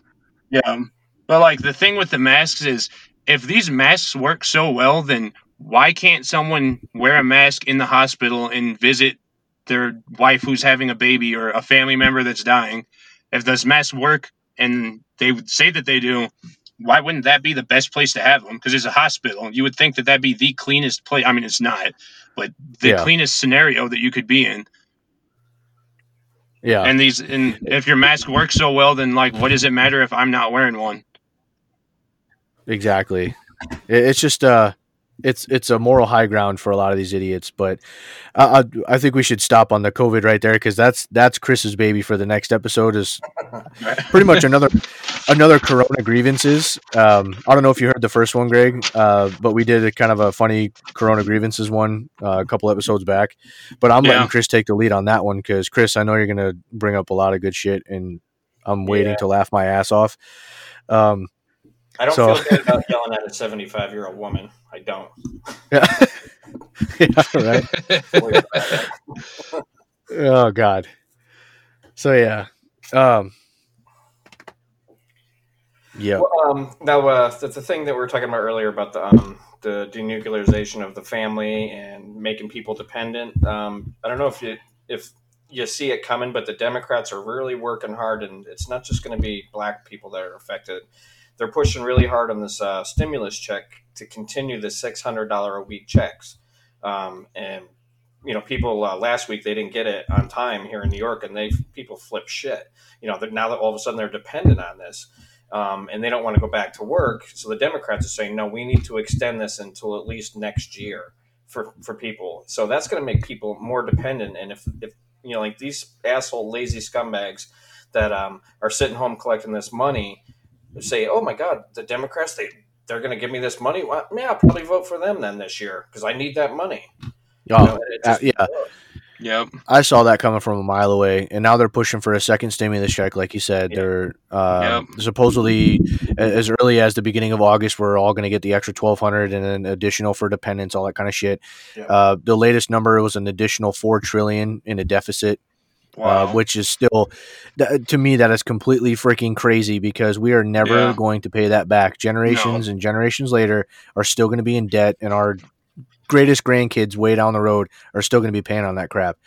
yeah. But like the thing with the masks is, if these masks work so well, then why can't someone wear a mask in the hospital and visit their wife who's having a baby or a family member that's dying? If those masks work and they would say that they do, why wouldn't that be the best place to have them? Because it's a hospital. You would think that that'd be the cleanest place. I mean, it's not, but the Yeah. cleanest scenario that you could be in. Yeah. And these, and if your mask works so well, then like, what does it matter if I'm not wearing one? Exactly. It's just uh it's it's a moral high ground for a lot of these idiots, but I I, I think we should stop on the COVID right there because that's that's Chris's baby for the next episode is <laughs> pretty much another another Corona grievances. Um, I don't know if you heard the first one, Greg, uh, but we did a kind of a funny Corona grievances one uh, a couple episodes back. But I'm Yeah. letting Chris take the lead on that one because Chris, I know you're gonna bring up a lot of good shit, and I'm waiting Yeah. to laugh my ass off. Um, I don't So- feel good about yelling at a 75 year old woman. I don't. <laughs> yeah, yeah, <laughs> right. Worry about that. Oh God. So yeah. Um Yeah. Well, um, now, uh, the, the thing that we were talking about earlier about the um, the denuclearization of the family and making people dependent. Um, I don't know if you if you see it coming, but the Democrats are really working hard, and it's not just going to be black people that are affected. They're pushing really hard on this uh, stimulus check to continue the six hundred dollar a week checks, um, and you know, people uh, last week they didn't get it on time here in New York, and they people flip shit. You know, now that all of a sudden they're dependent on this, um, and they don't want to go back to work. So the Democrats are saying, no, we need to extend this until at least next year for for people. So that's going to make people more dependent. And if if you know, like these asshole lazy scumbags that um, are sitting home collecting this money, say, oh my God, the Democrats they they're going to give me this money. Well, yeah, I'll probably vote for them then this year because I need that money. Oh, you know, uh, yeah. Yep. I saw that coming from a mile away, and now they're pushing for a second stimulus check, like you said. Yep. They're uh, yep. supposedly as early as the beginning of August, we're all going to get the extra twelve hundred and an additional for dependents, all that kind of shit. Yep. Uh, the latest number was an additional four trillion in a deficit. Uh, wow. Uh, which is still to me that is completely freaking crazy because we are never yeah. going to pay that back. Generations no. and generations later are still going to be in debt, and our greatest grandkids way down the road are still going to be paying on that crap.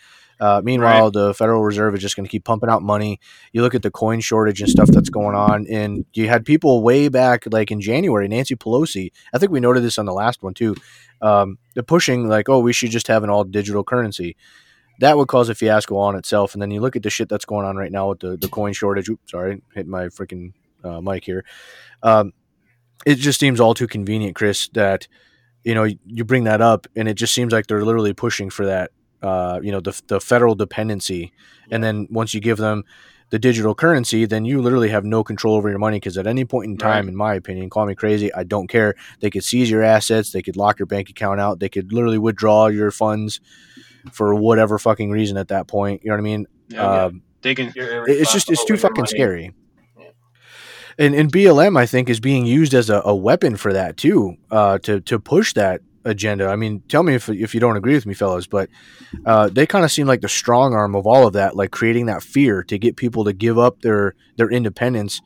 Uh, meanwhile, right. the Federal Reserve is just going to keep pumping out money. You look at the coin shortage and stuff that's going on, and you had people way back, like in January, Nancy Pelosi. I think we noted this on the last one too. Um, they're pushing like, oh, we should just have an all digital currency. That would cause a fiasco on itself. And then you look at the shit that's going on right now with the, the coin shortage. Oops, sorry, hit my freaking uh, mic here. Um, it just seems all too convenient, Chris, that you know, you bring that up, and it just seems like they're literally pushing for that. Uh, you know, the the federal dependency, and then once you give them the digital currency, then you literally have no control over your money because at any point in time, right. in my opinion, call me crazy, I don't care. They could seize your assets, they could lock your bank account out, they could literally withdraw your funds for whatever fucking reason at that point. You know what I mean? Yeah, um, yeah. They can. It's just it's too fucking scary and, and BLM I think is being used as a, a weapon for that too, uh, to to push that agenda. I mean, tell me if if you don't agree with me, fellas, but uh, they kind of seem like the strong arm of all of that, like creating that fear to get people to give up their their independence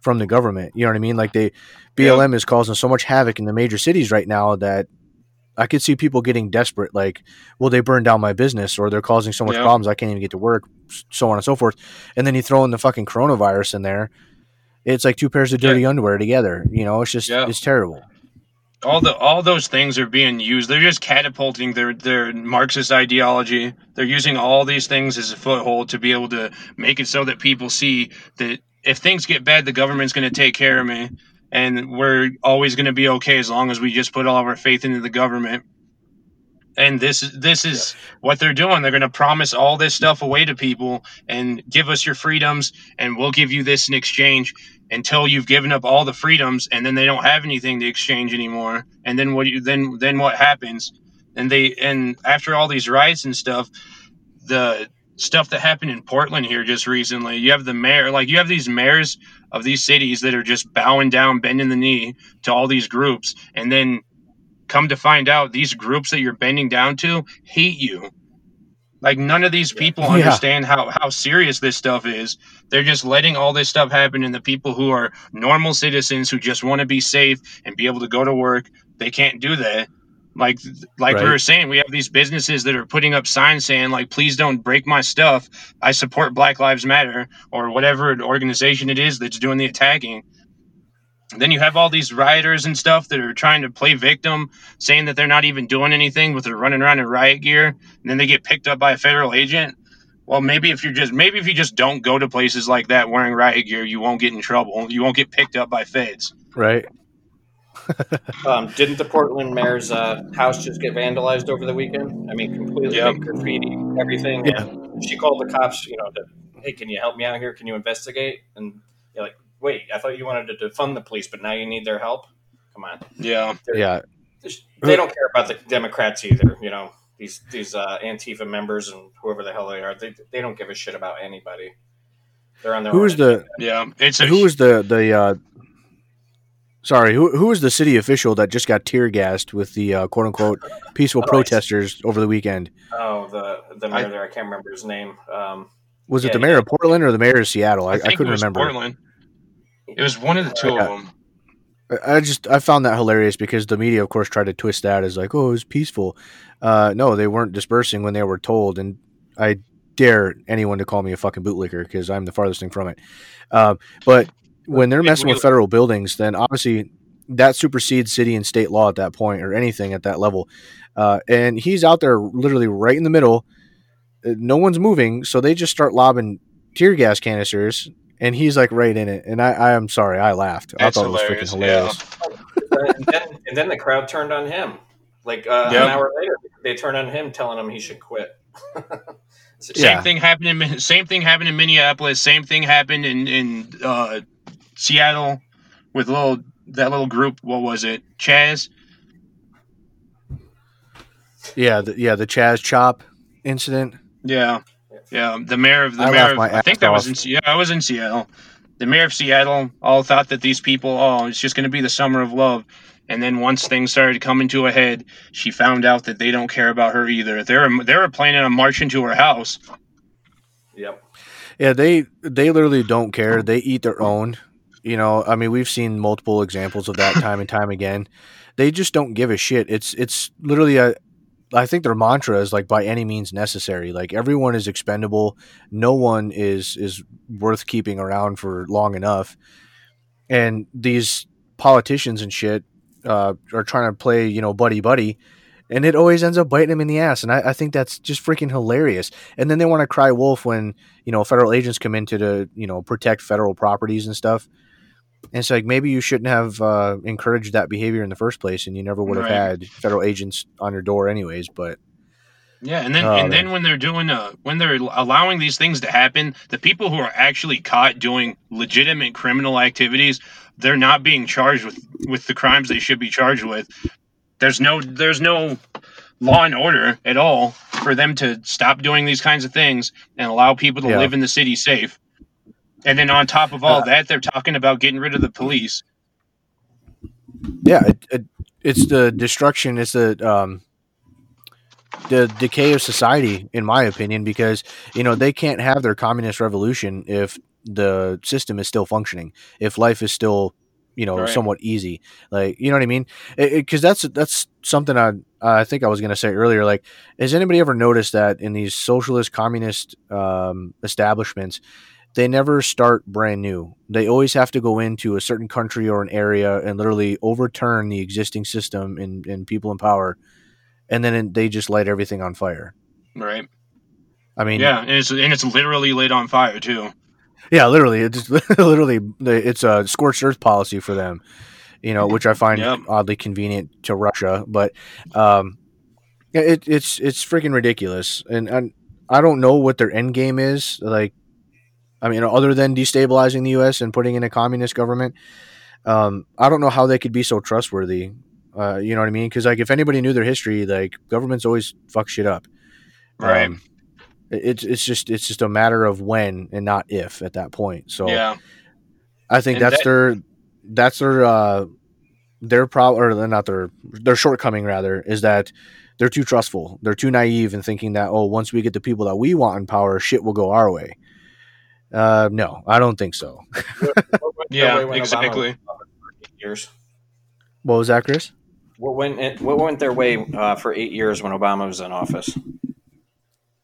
from the government. You know what I mean? Like they BLM yeah. is causing so much havoc in the major cities right now that I could see people getting desperate, like, well, they burned down my business or they're causing so much yeah. problems I can't even get to work, so on and so forth. And then you throw in the fucking coronavirus in there it's like two pairs of dirty yeah. underwear together. You know, it's just yeah. it's terrible. All the all those things are being used. They're just catapulting their their Marxist ideology. They're using all these things as a foothold to be able to make it so that people see that if things get bad, the government's going to take care of me, and we're always going to be okay as long as we just put all of our faith into the government. And this this is yeah. what they're doing. They're going to promise all this stuff away to people and give us your freedoms and we'll give you this in exchange until you've given up all the freedoms and then they don't have anything to exchange anymore. And then what you then then what happens? And they and after all these riots and stuff the stuff that happened in Portland here just recently. You have the mayor like you have these mayors of these cities that are just bowing down bending the knee to all these groups and then come to find out these groups that you're bending down to hate you. Like none of these people yeah. understand how how serious this stuff is. They're just letting all this stuff happen and the people who are normal citizens who just want to be safe and be able to go to work they can't do that like like right. we were saying we have these businesses that are putting up signs saying like please don't break my stuff i support black lives matter or whatever organization it is that's doing the attacking then you have all these rioters and stuff that are trying to play victim, saying that they're not even doing anything, but they're running around in riot gear, and then they get picked up by a federal agent. Well, maybe if you're just maybe if you just don't go to places like that wearing riot gear, you won't get in trouble. You won't get picked up by feds. Right. Um, didn't the Portland mayor's uh, house just get vandalized over the weekend? I mean, completely yep. graffiti, everything. Yeah. she called the cops. You know, to, hey, can you help me out here? Can you investigate? And you're like, wait, I thought you wanted to defund the police, but now you need their help. Come on. Yeah. They're, yeah. They don't care about the Democrats either. You know, these these uh, Antifa members and whoever the hell they are, they, they don't give a shit about anybody. They're on their. Who's was the? Yeah, it's a, who was the the. Uh, sorry, who who was the city official that just got tear gassed with the uh, quote unquote <laughs> peaceful oh, protesters over the weekend? Oh, the the mayor I, there, I can't remember his name. Um, was it the mayor of Portland or the mayor of Seattle? I, I, I couldn't remember. Portland. It was one of the two of them. I just I found that hilarious because the media, of course, tried to twist that as like, oh, it was peaceful. Uh, no, they weren't dispersing when they were told, and I dare anyone to call me a fucking bootlicker because I'm the farthest thing from it. Uh, but when they're messing with federal buildings, then obviously that supersedes city and state law at that point or anything at that level. Uh, and he's out there literally right in the middle. Uh, No one's moving, so they just start lobbing tear gas canisters, and he's like right in it. And I, I am sorry, I laughed. That's I thought it was freaking hilarious, hilarious. and, then, and then the crowd turned on him. Like uh, Yep. an hour later, they turned on him, telling him he should quit. <laughs> Same Yeah. thing happened in Min- same thing happened in Minneapolis. Same thing happened in in uh, Seattle with little that little group. What was it? Chaz. Yeah, the, yeah, the Chaz Chop incident. Yeah, yeah. The mayor of the I mayor. Of, I think ass that was in. Se- Yeah, I was in Seattle. The mayor of Seattle all thought that these people. Oh, it's just going to be the summer of love. And then once things started coming to a head, she found out that they don't care about her either. They're they're planning on marching to her house. Yep. Yeah, they they literally don't care. They eat their own. You know, I mean, we've seen multiple examples of that time and <coughs> time again. They just don't give a shit. It's it's literally a. I think their mantra is like by any means necessary. Like everyone is expendable. No one is is worth keeping around for long enough. And these politicians and shit uh, are trying to play, you know, buddy buddy, and it always ends up biting them in the ass. And I, I think that's just freaking hilarious. And then they want to cry wolf when you know federal agents come in to, to you know protect federal properties and stuff. And it's like maybe you shouldn't have uh, encouraged that behavior in the first place, and you never would have Right. had federal agents on your door anyways. But Yeah, and then Oh, and man. then when they're doing uh when they're allowing these things to happen, the people who are actually caught doing legitimate criminal activities, they're not being charged with with the crimes they should be charged with. There's no there's no law and order at all for them to stop doing these kinds of things and allow people to Yeah. live in the city safe. And then on top of all Uh, that, they're talking about getting rid of the police. yeah, it, it, it's the destruction. It's the um, the decay of society, in my opinion, because you know they can't have their communist revolution if the system is still functioning, if life is still you know Right. somewhat easy. Like you know what I mean? Because that's that's something I I think I was gonna say earlier. Like, has anybody ever noticed that in these socialist communist um, establishments? They never start brand new. They always have to go into a certain country or an area and literally overturn the existing system and, and people in power, and then they just light everything on fire. Right. I mean, Yeah, and it's and it's literally lit on fire too. Yeah, literally, it's <laughs> literally it's a scorched earth policy for them, you know, which I find Yep. oddly convenient to Russia. But um, it, it's it's freaking ridiculous, and, and I don't know what their end game is. Like, I mean, other than destabilizing the U.S. and putting in a communist government, um, I don't know how they could be so trustworthy. Uh, you know what I mean? Because like, if anybody knew their history, like governments always fuck shit up. Right. Um, it's it's just it's just a matter of when and not if at that point. So Yeah. I think And that's that- their that's their uh their problem or not their their shortcoming rather is that they're too trustful. They're too naive in thinking that oh once we get the people that we want in power, shit will go our way. Uh, no, I don't think so. <laughs> What went their Yeah, way when Obama exactly. was in office for eight Years. What was that, Chris? What went what went their way uh, for eight years when Obama was in office?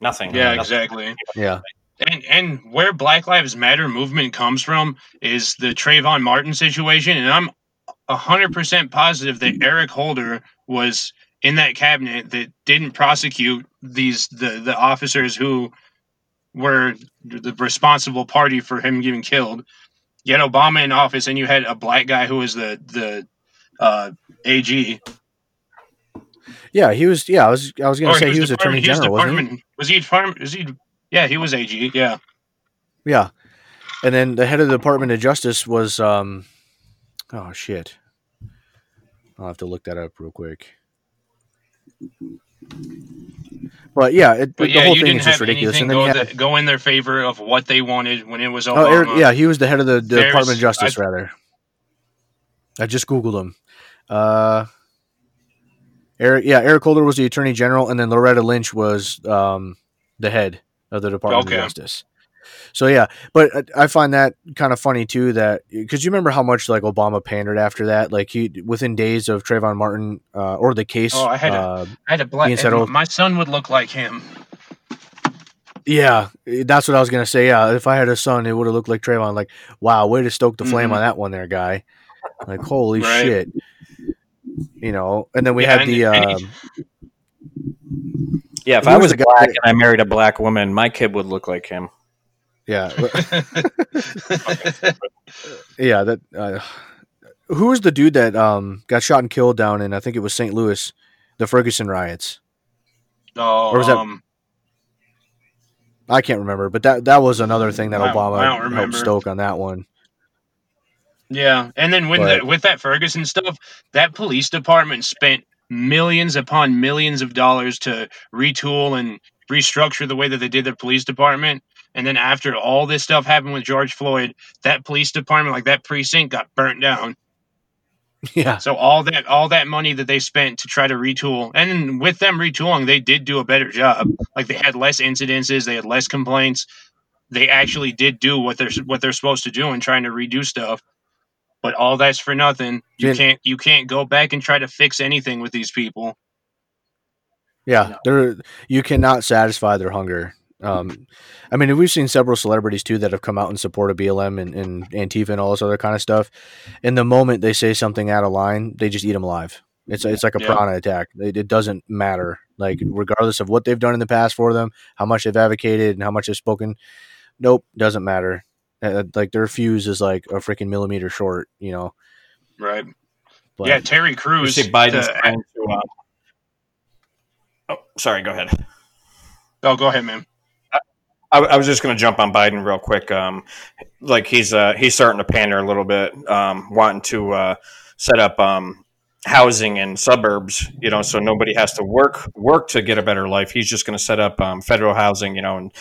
Nothing. Yeah, Nothing. exactly. Yeah, And and where Black Lives Matter movement comes from is the Trayvon Martin situation, and I'm hundred percent positive that Eric Holder was in that cabinet that didn't prosecute these the the officers who were the responsible party for him getting killed. Yet Obama in office, and you had a black guy who was the the uh, AG. yeah, he was. Yeah, I was. I was gonna say he was Attorney he was General, wasn't he? Was he Department? Was he? Yeah, he was AG. Yeah. Yeah, and then the head of the Department of Justice was. um Oh shit! I'll have to look that up real quick. But yeah, it, But the yeah, whole thing is just ridiculous. And then go, you the, go in their favor of what they wanted when it was Obama. oh, Eric, yeah, he was the head of the, the Department of Justice, I- rather. I just googled him. Uh, Eric, yeah, Eric Holder was the Attorney General, and then Loretta Lynch was um, the head of the Department Okay. of Justice. So yeah, but I- I find that kind of funny too. That because you remember how much like Obama pandered after that, like he within days of Trayvon Martin uh, or the case. Oh, I had a- uh, I had a black. Being settled. My son would look like him. yeah, that's what I was gonna say. Yeah, if I had a son, it would have looked like Trayvon. Like, wow, way to stoke the flame Mhm. on that one, there, guy. Like holy Right. shit. You know, and then we Yeah, had the and um, Yeah, if I was was the guy black and I married a black woman, my kid would look like him. Yeah, <laughs> <laughs> yeah, that uh, who was the dude that um got shot and killed down in I think it was St. Louis, the Ferguson riots. oh, Or was that- um, I can't remember, but that that was another thing that I Obama I don't helped stoke on that one. Yeah, and then when But- the, with that Ferguson stuff, that police department spent millions upon millions of dollars to retool and restructure the way that they did their police department. And then after all this stuff happened with George Floyd, that police department, like that precinct, got burnt down. Yeah, So all that all that money that they spent to try to retool, and with them retooling, they did do a better job. Like they had less incidences, they had less complaints. They actually did do what they're what they're supposed to do in trying to redo stuff. But all that's for nothing. You can't you can't go back and try to fix anything with these people. yeah, No. they're you cannot satisfy their hunger. Um, I mean, we've seen several celebrities too that have come out in support of BLM and, and Antifa and all this other kind of stuff. And the moment they say something out of line, they just eat them alive. It's it's like a Yeah. piranha attack. It, it doesn't matter, like regardless of what they've done in the past for them, how much they've advocated, and how much they've spoken. Nope, doesn't matter. Uh, like their fuse is like a freaking millimeter short, you know. Right. But yeah, Terry You Crews. see Biden's the- trying to. Uh... Oh, sorry. Go ahead. oh, go ahead, man. I, I was just going to jump on Biden real quick. Um, like he's uh, he's starting to pander a little bit, um, wanting to uh, set up um, housing in suburbs. You know, so nobody has to work work to get a better life. He's just going to set up um, federal housing. You know, and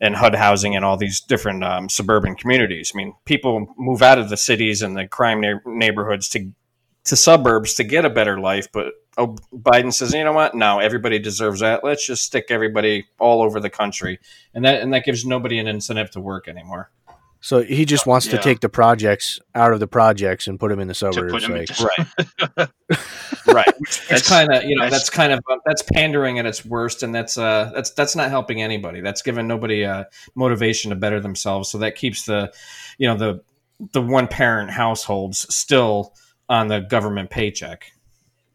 and HUD housing and all these different um, suburban communities. I mean, people move out of the cities and the crime neigh- neighborhoods to to suburbs to get a better life, but oh, Biden says, you know what? No, everybody deserves that. Let's just stick everybody all over the country, and that and that gives nobody an incentive to work anymore. so he just wants to take the projects out of the projects and put them in the suburbs. like, into- <laughs> Right. Right. That's That's- kind of you know that's- that's kind of uh, that's pandering at its worst, and that's uh that's that's not helping anybody. That's giving nobody uh, motivation to better themselves. So that keeps the you know the the one parent households still on the government paycheck.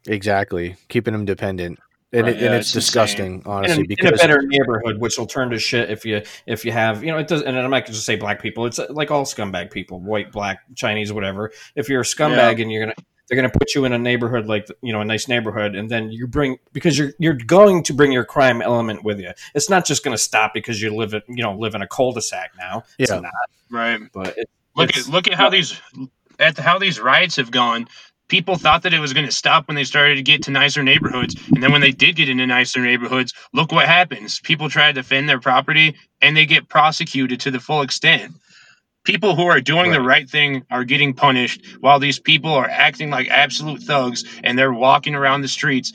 Exactly, keeping them dependent, and, Right, it, yeah, and it's, it's disgusting, in, honestly. a, in a better neighborhood, which will turn to shit if you if you have you know it does. And I'm not just say black people. It's uh, like all scumbag people, white, black, Chinese, whatever. If you're a scumbag and you're gonna they're gonna put you in a neighborhood like you know a nice neighborhood, and then you bring because you're you're going to bring your crime element with you. It's not just gonna stop because you live at you know live in a cul-de-sac now. It's Yeah. not, right. but it, Look It's- at look at how these at how these riots have gone. People thought that it was going to stop when they started to get to nicer neighborhoods, and then when they did get into nicer neighborhoods, look what happens. People try to defend their property, and they get prosecuted to the full extent. People who are doing the right thing are getting punished, while these people are acting like absolute thugs and they're walking around the streets.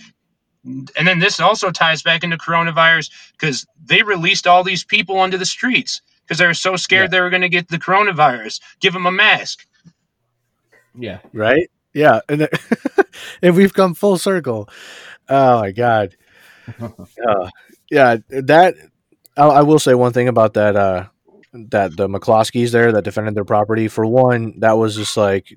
And then this also ties back into coronavirus because they released all these people onto the streets because they were so scared they were going to get the coronavirus. Give them a mask. yeah. right? Yeah, and <laughs> and we've come full circle. Oh my god. <laughs> Uh, yeah, that I, I will say one thing about that. Uh, that the McCloskeys there that defended their property. For one, that was just like,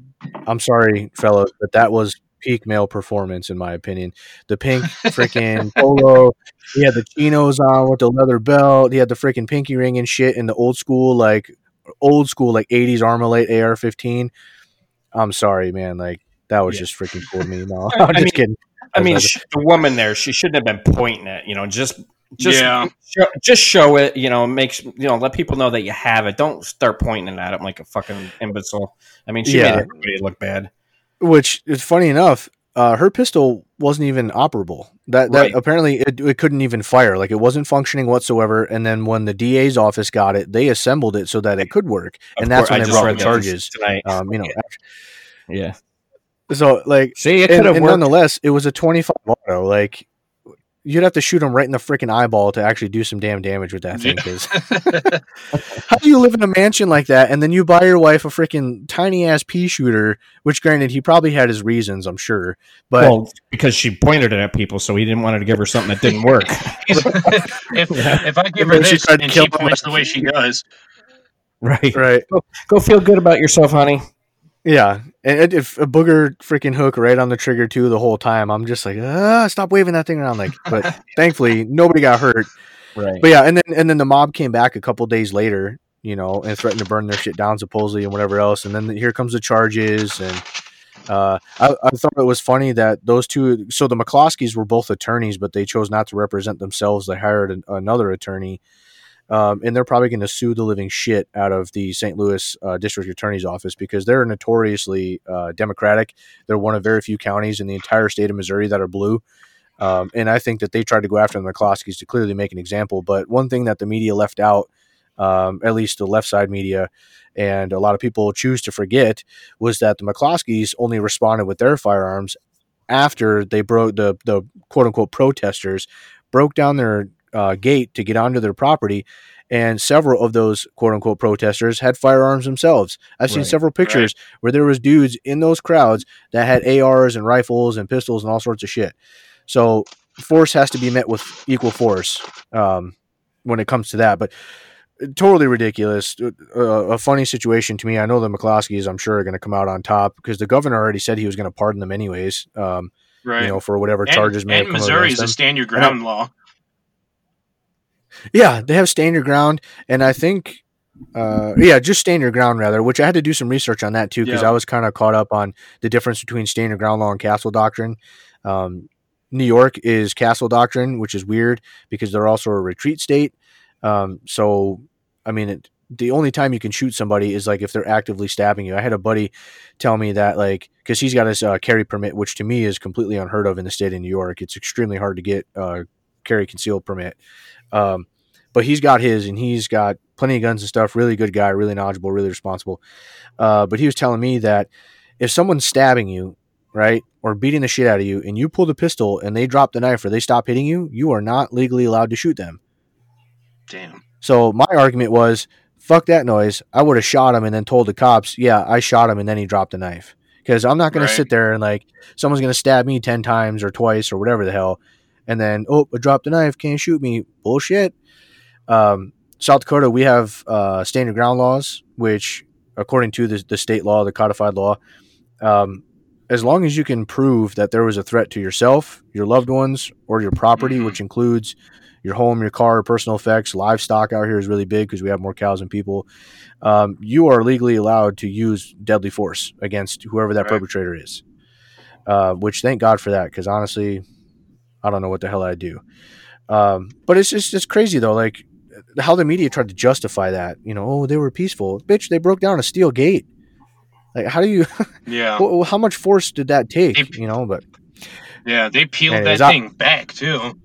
I'm sorry, fellas, but that was peak male performance in my opinion. The pink freaking <laughs> polo, he had the chinos on with the leather belt, he had the freaking pinky ring and shit, in the old school like old school like 80s Armalite AR-15. I'm sorry, man. Like that was Yeah. just freaking cool to me. No, <laughs> I'm I just mean- kidding. I mean, was- sh- the woman there, she shouldn't have been pointing it. You know, just just Yeah. show, just show it. You know, makes you know, let people know that you have it. Don't start pointing at them like a fucking imbecile. I mean, she Yeah. made everybody look bad. Which is funny enough. Uh, her pistol wasn't even operable. That that Right. apparently it, it couldn't even fire. Like it wasn't functioning whatsoever. And then when the DA's office got it, they assembled it so that it could work. Of and that's course, when I they brought the charges. Um, you know, <laughs> Yeah. so like See, it could have worked. nonetheless, it was a 25 auto. Like you'd have to shoot him right in the freaking eyeball to actually do some damn damage with that thing. Because <laughs> how do you live in a mansion like that and then you buy your wife a freaking tiny ass pea shooter? Which, granted, he probably had his reasons, I'm sure. But well, because she pointed it at people, so he didn't want her to give her something that didn't work. <laughs> if, if I give And her then she this tried to and kill she points the way she does, right. right, Go feel good about yourself, honey. yeah. And if a booger freaking hook right on the trigger too the whole time, I'm just like, ah, stop waving that thing around. Like, but <laughs> thankfully nobody got hurt. Right. But yeah, and then and then the mob came back a couple days later, you know, and threatened to burn their shit down supposedly and whatever else. And then here comes the charges and. Uh, I, I thought it was funny that those two. So the McCloskeys were both attorneys, but they chose not to represent themselves. They hired an, another attorney, um, and they're probably going to sue the living shit out of the St. Louis uh, District Attorney's Office because they're notoriously uh, Democratic. They're one of very few counties in the entire state of Missouri that are blue. Um, and I think that they tried to go after the McCloskeys to clearly make an example. But one thing that the media left out, um, at least the left side media, and a lot of people choose to forget, was that the McCloskeys only responded with their firearms after they broke the the quote unquote protesters broke down their uh, gate to get onto their property. And several of those quote unquote protesters had firearms themselves. I've seen Right, several pictures where there was dudes in those crowds that had ARs and rifles and pistols and all sorts of shit. So force has to be met with equal force um, when it comes to that. But totally ridiculous. Uh, a funny situation to me. I know the McCloskeys, I'm sure, are going to come out on top because the governor already said he was going to pardon them anyways. Um, Right. You know, for whatever and, charges may and Missouri is a stand your I- ground law. Yeah, they have stand your ground, and I think, uh, yeah, just stand your ground rather. Which I had to do some research on that too because Yeah. I was kind of caught up on the difference between stand your ground law and castle doctrine. Um, New York is castle doctrine, which is weird because they're also a retreat state. Um, so, I mean, it, the only time you can shoot somebody is like if they're actively stabbing you. I had a buddy tell me that like because he's got his uh, carry permit, which to me is completely unheard of in the state of New York. It's extremely hard to get uh, carry concealed permit. Um, but he's got his and he's got plenty of guns and stuff. Really good guy, really knowledgeable, really responsible. Uh, but he was telling me that if someone's stabbing you, right, or beating the shit out of you, and you pull the pistol and they drop the knife or they stop hitting you, you are not legally allowed to shoot them. Damn. So my argument was, fuck that noise. I would have shot him and then told the cops, yeah, I shot him and then he dropped the knife. Because I'm not going Right. to sit there and like someone's going to stab me 10 times or twice or whatever the hell. And then, oh, I dropped the knife, can't shoot me. Bullshit. Um, South Dakota, we have uh, stand your ground laws, which, according to the, the state law, the codified law, um, as long as you can prove that there was a threat to yourself, your loved ones, or your property, Mhm. which includes your home, your car, personal effects, livestock out here is really big because we have more cows than people. Um, you are legally allowed to use deadly force against whoever that Right. perpetrator is. Uh, which thank God for that because honestly, I don't know what the hell I'd do. Um, but it's just it's crazy though, like how the media tried to justify that. You know, oh they were peaceful, bitch. They broke down a steel gate. Like how do you? <laughs> Yeah. how much force did that take? It- You know, but Yeah. They peeled Anyways, that I- thing back too.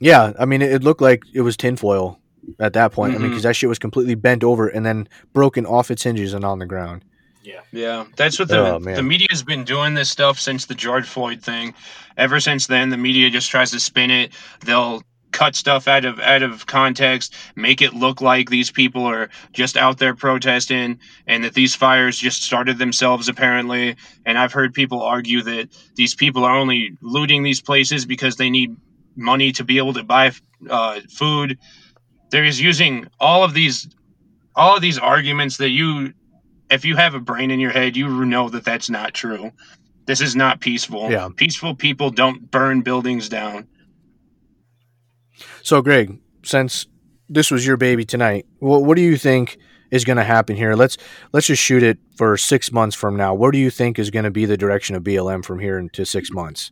Yeah, I mean, it, it looked like it was tinfoil at that point. I mean, because that shit was completely bent over and then broken off its hinges and on the ground. Yeah, Yeah. that's what the Oh, the media's been doing this stuff since the George Floyd thing. Ever since then, the media just tries to spin it. They'll cut stuff out of out of context, make it look like these people are just out there protesting, and that these fires just started themselves apparently. And I've heard people argue that these people are only looting these places because they need money to be able to buy uh, food. They're just using all of these all of these arguments that you if you have a brain in your head, you know that that's not true. This is not peaceful. Yeah. Peaceful people don't burn buildings down. So, Greg, since this was your baby tonight, what, what do you think is going to happen here? Let's let's just shoot it for six months from now. Where do you think is going to be the direction of BLM from here into six months?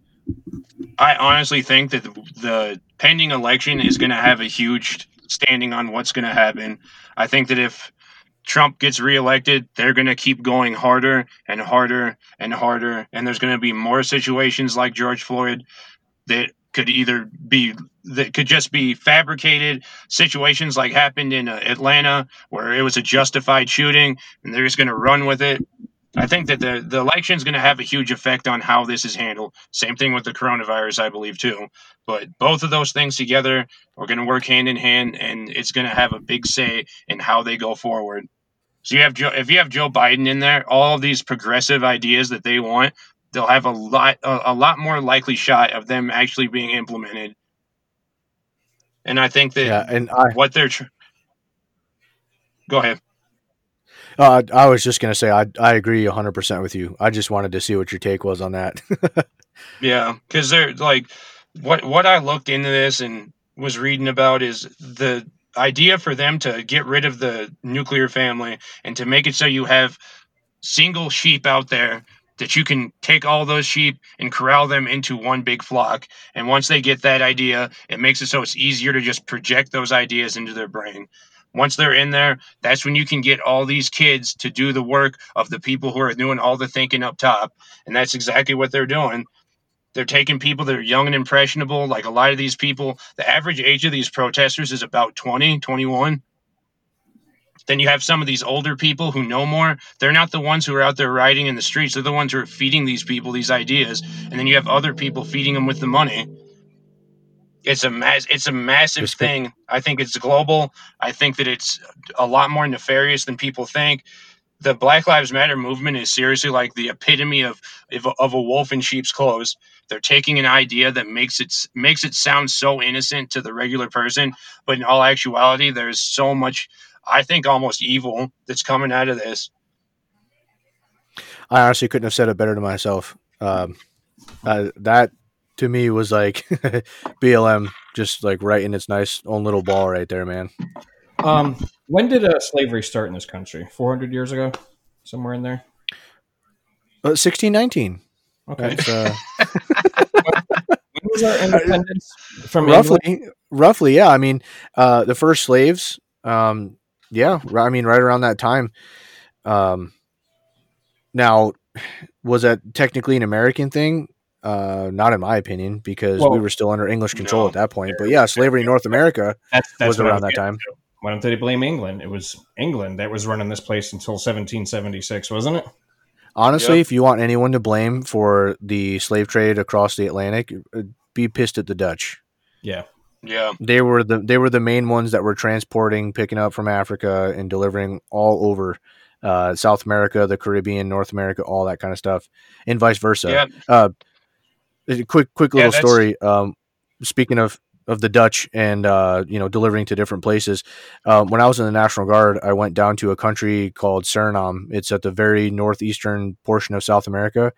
I honestly think that the, the pending election is going to have a huge standing on what's going to happen. I think that if Trump gets reelected, they're going to keep going harder and harder and harder. And there's going to be more situations like George Floyd that could either be that could just be fabricated situations like happened in uh, Atlanta where it was a justified shooting and they're just going to run with it. I think that the the election is going to have a huge effect on how this is handled. Same thing with the coronavirus, I believe too. But both of those things together are going to work hand in hand, and it's going to have a big say in how they go forward. So you have Joe, if you have Joe Biden in there, all of these progressive ideas that they want, they'll have a lot a, a lot more likely shot of them actually being implemented. And I think that Yeah, and I what they're tr- go ahead. Uh, I was just gonna say I I agree hundred percent with you. I just wanted to see what your take was on that. <laughs> Yeah, because they're like what what I looked into this and was reading about is the idea for them to get rid of the nuclear family and to make it so you have single sheep out there that you can take all those sheep and corral them into one big flock. And once they get that idea, it makes it so it's easier to just project those ideas into their brain. Once they're in there, that's when you can get all these kids to do the work of the people who are doing all the thinking up top. And that's exactly what they're doing. They're taking people that are young and impressionable. Like a lot of these people, the average age of these protesters is about 20, 21. Then you have some of these older people who know more. They're not the ones who are out there riding in the streets. They're the ones who are feeding these people these ideas. And then you have other people feeding them with the money. It's a mass. It's a massive It's- thing. I think it's global. I think that it's a lot more nefarious than people think. The Black Lives Matter movement is seriously like the epitome of of, of a wolf in sheep's clothes. They're taking an idea that makes it makes it sound so innocent to the regular person, but in all actuality, there's so much. I think almost evil that's coming out of this. I honestly couldn't have said it better to myself. Um, uh, that to me was like <laughs> BLM just like right in its nice own little ball right there, man. Um, when did uh, slavery start in this country? Four hundred years ago, somewhere in there. Uh, 1619. Okay. That's, uh, <laughs> When was our independence from England? roughly, roughly, yeah. I mean, uh, the first slaves, um, yeah. ri- I mean, right around that time. Um, now, was that technically an American thing? Uh, not in my opinion, because we were still under English control no. at that point. But yeah, slavery in North America That's, that's was what I around that time. to. Why don't they blame England? It was England that was running this place until 1776, wasn't it? Honestly, Yep. if you want anyone to blame for the slave trade across the Atlantic, uh, be pissed at the Dutch. Yeah. Yeah, They were the they were the main ones that were transporting, picking up from Africa and delivering all over uh, South America, the Caribbean, North America, all that kind of stuff, and vice versa. yeah, Uh, quick quick little that's- story. Um, speaking of of the Dutch and uh, you know delivering to different places, um, when I was in the National Guard, I went down to a country called Suriname. It's at the very northeastern portion of South America.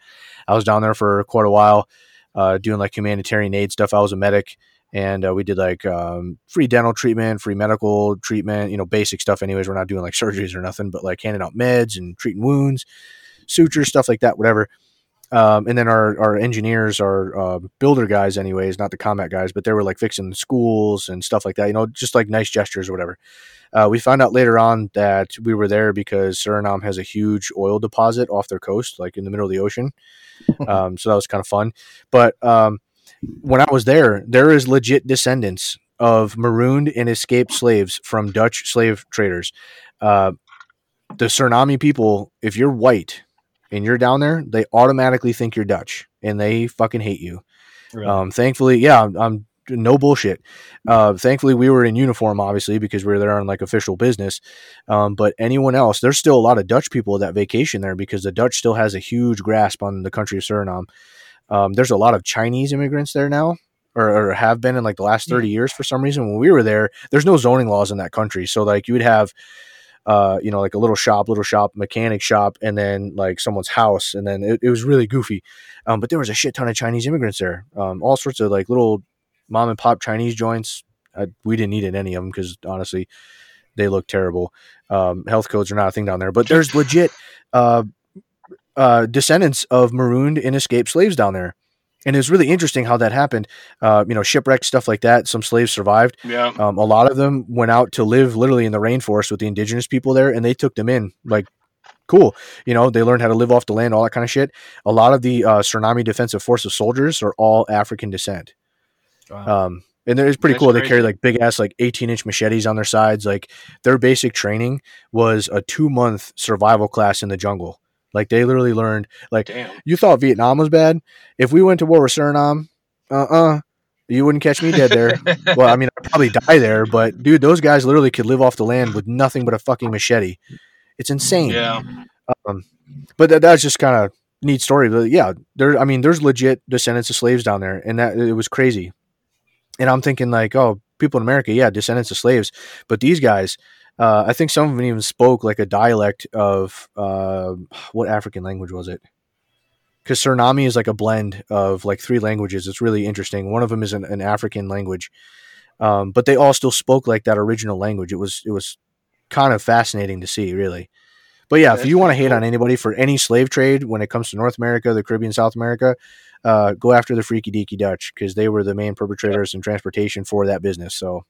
I was down there for quite a while, uh, doing like humanitarian aid stuff. I was a medic. And uh, we did like um, free dental treatment, free medical treatment, you know, basic stuff. Anyways, we're not doing like <laughs> surgeries or nothing, but like handing out meds and treating wounds, sutures, stuff like that, whatever. Um, and then our, our engineers, our uh, builder guys, anyways, not the combat guys, but they were like fixing schools and stuff like that, you know, just like nice gestures or whatever. Uh, we found out later on that we were there because Suriname has a huge oil deposit off their coast, like in the middle of the ocean. <laughs> Um, so that was kind of fun. But um, when I was there, there is legit descendants of marooned and escaped slaves from Dutch slave traders. Uh, the Suriname people, if you're white and you're down there, they automatically think you're Dutch and they fucking hate you. Really. Um, thankfully, yeah, I'm, I'm no bullshit. Uh, thankfully, we were in uniform, obviously, because we were there on like official business. Um, but anyone else, there's still a lot of Dutch people that vacation there because the Dutch still has a huge grasp on the country of Suriname. Um, there's a lot of Chinese immigrants there now, or, or have been in like the last 30 years for some reason. When we were there, there's no zoning laws in that country. So, like, you would have, uh, you know, like a little shop, little shop, mechanic shop, and then like someone's house. And then it, it was really goofy. Um, but there was a shit ton of Chinese immigrants there. Um, all sorts of like little mom and pop Chinese joints. I, we didn't eat at any of them because honestly, they look terrible. Um, health codes are not a thing down there, but there's legit uh, uh, descendants of marooned and escaped slaves down there. And it was really interesting how that happened. Uh, you know, shipwreck stuff like that. Some slaves survived. yeah. Um, a lot of them went out to live literally in the rainforest with the indigenous people there, and they took them in. Like, cool. You know, they learned how to live off the land, all that kind of shit. A lot of the uh, Suriname Defensive Forces soldiers are all African descent. Wow. Um, and it's pretty That's cool. They carry like big ass, like 18 inch machetes on their sides. Like, their basic training was a two month survival class in the jungle. Like, they literally learned, like, Damn. you thought Vietnam was bad. If we went to war with Suriname, uh uh you wouldn't catch me dead there. <laughs> well, I mean, I'd probably die there, but dude, those guys literally could live off the land with nothing but a fucking machete. It's insane. Yeah. Um, but that, that's just kind of neat story. But yeah, there. I mean, there's legit descendants of slaves down there, and that it was crazy. And I'm thinking like, oh, people in America, yeah, descendants of slaves, but these guys, uh, I think some of them even spoke like a dialect of uh, what African language was it? Because Suriname is like a blend of like three languages. It's really interesting. One of them is an, an African language, um, but they all still spoke like that original language. It was it was kind of fascinating to see, really. But yeah, if you want to hate on anybody for any slave trade when it comes to North America, the Caribbean, South America, uh, go after the Freaky Deaky Dutch because they were the main perpetrators in transportation for that business. So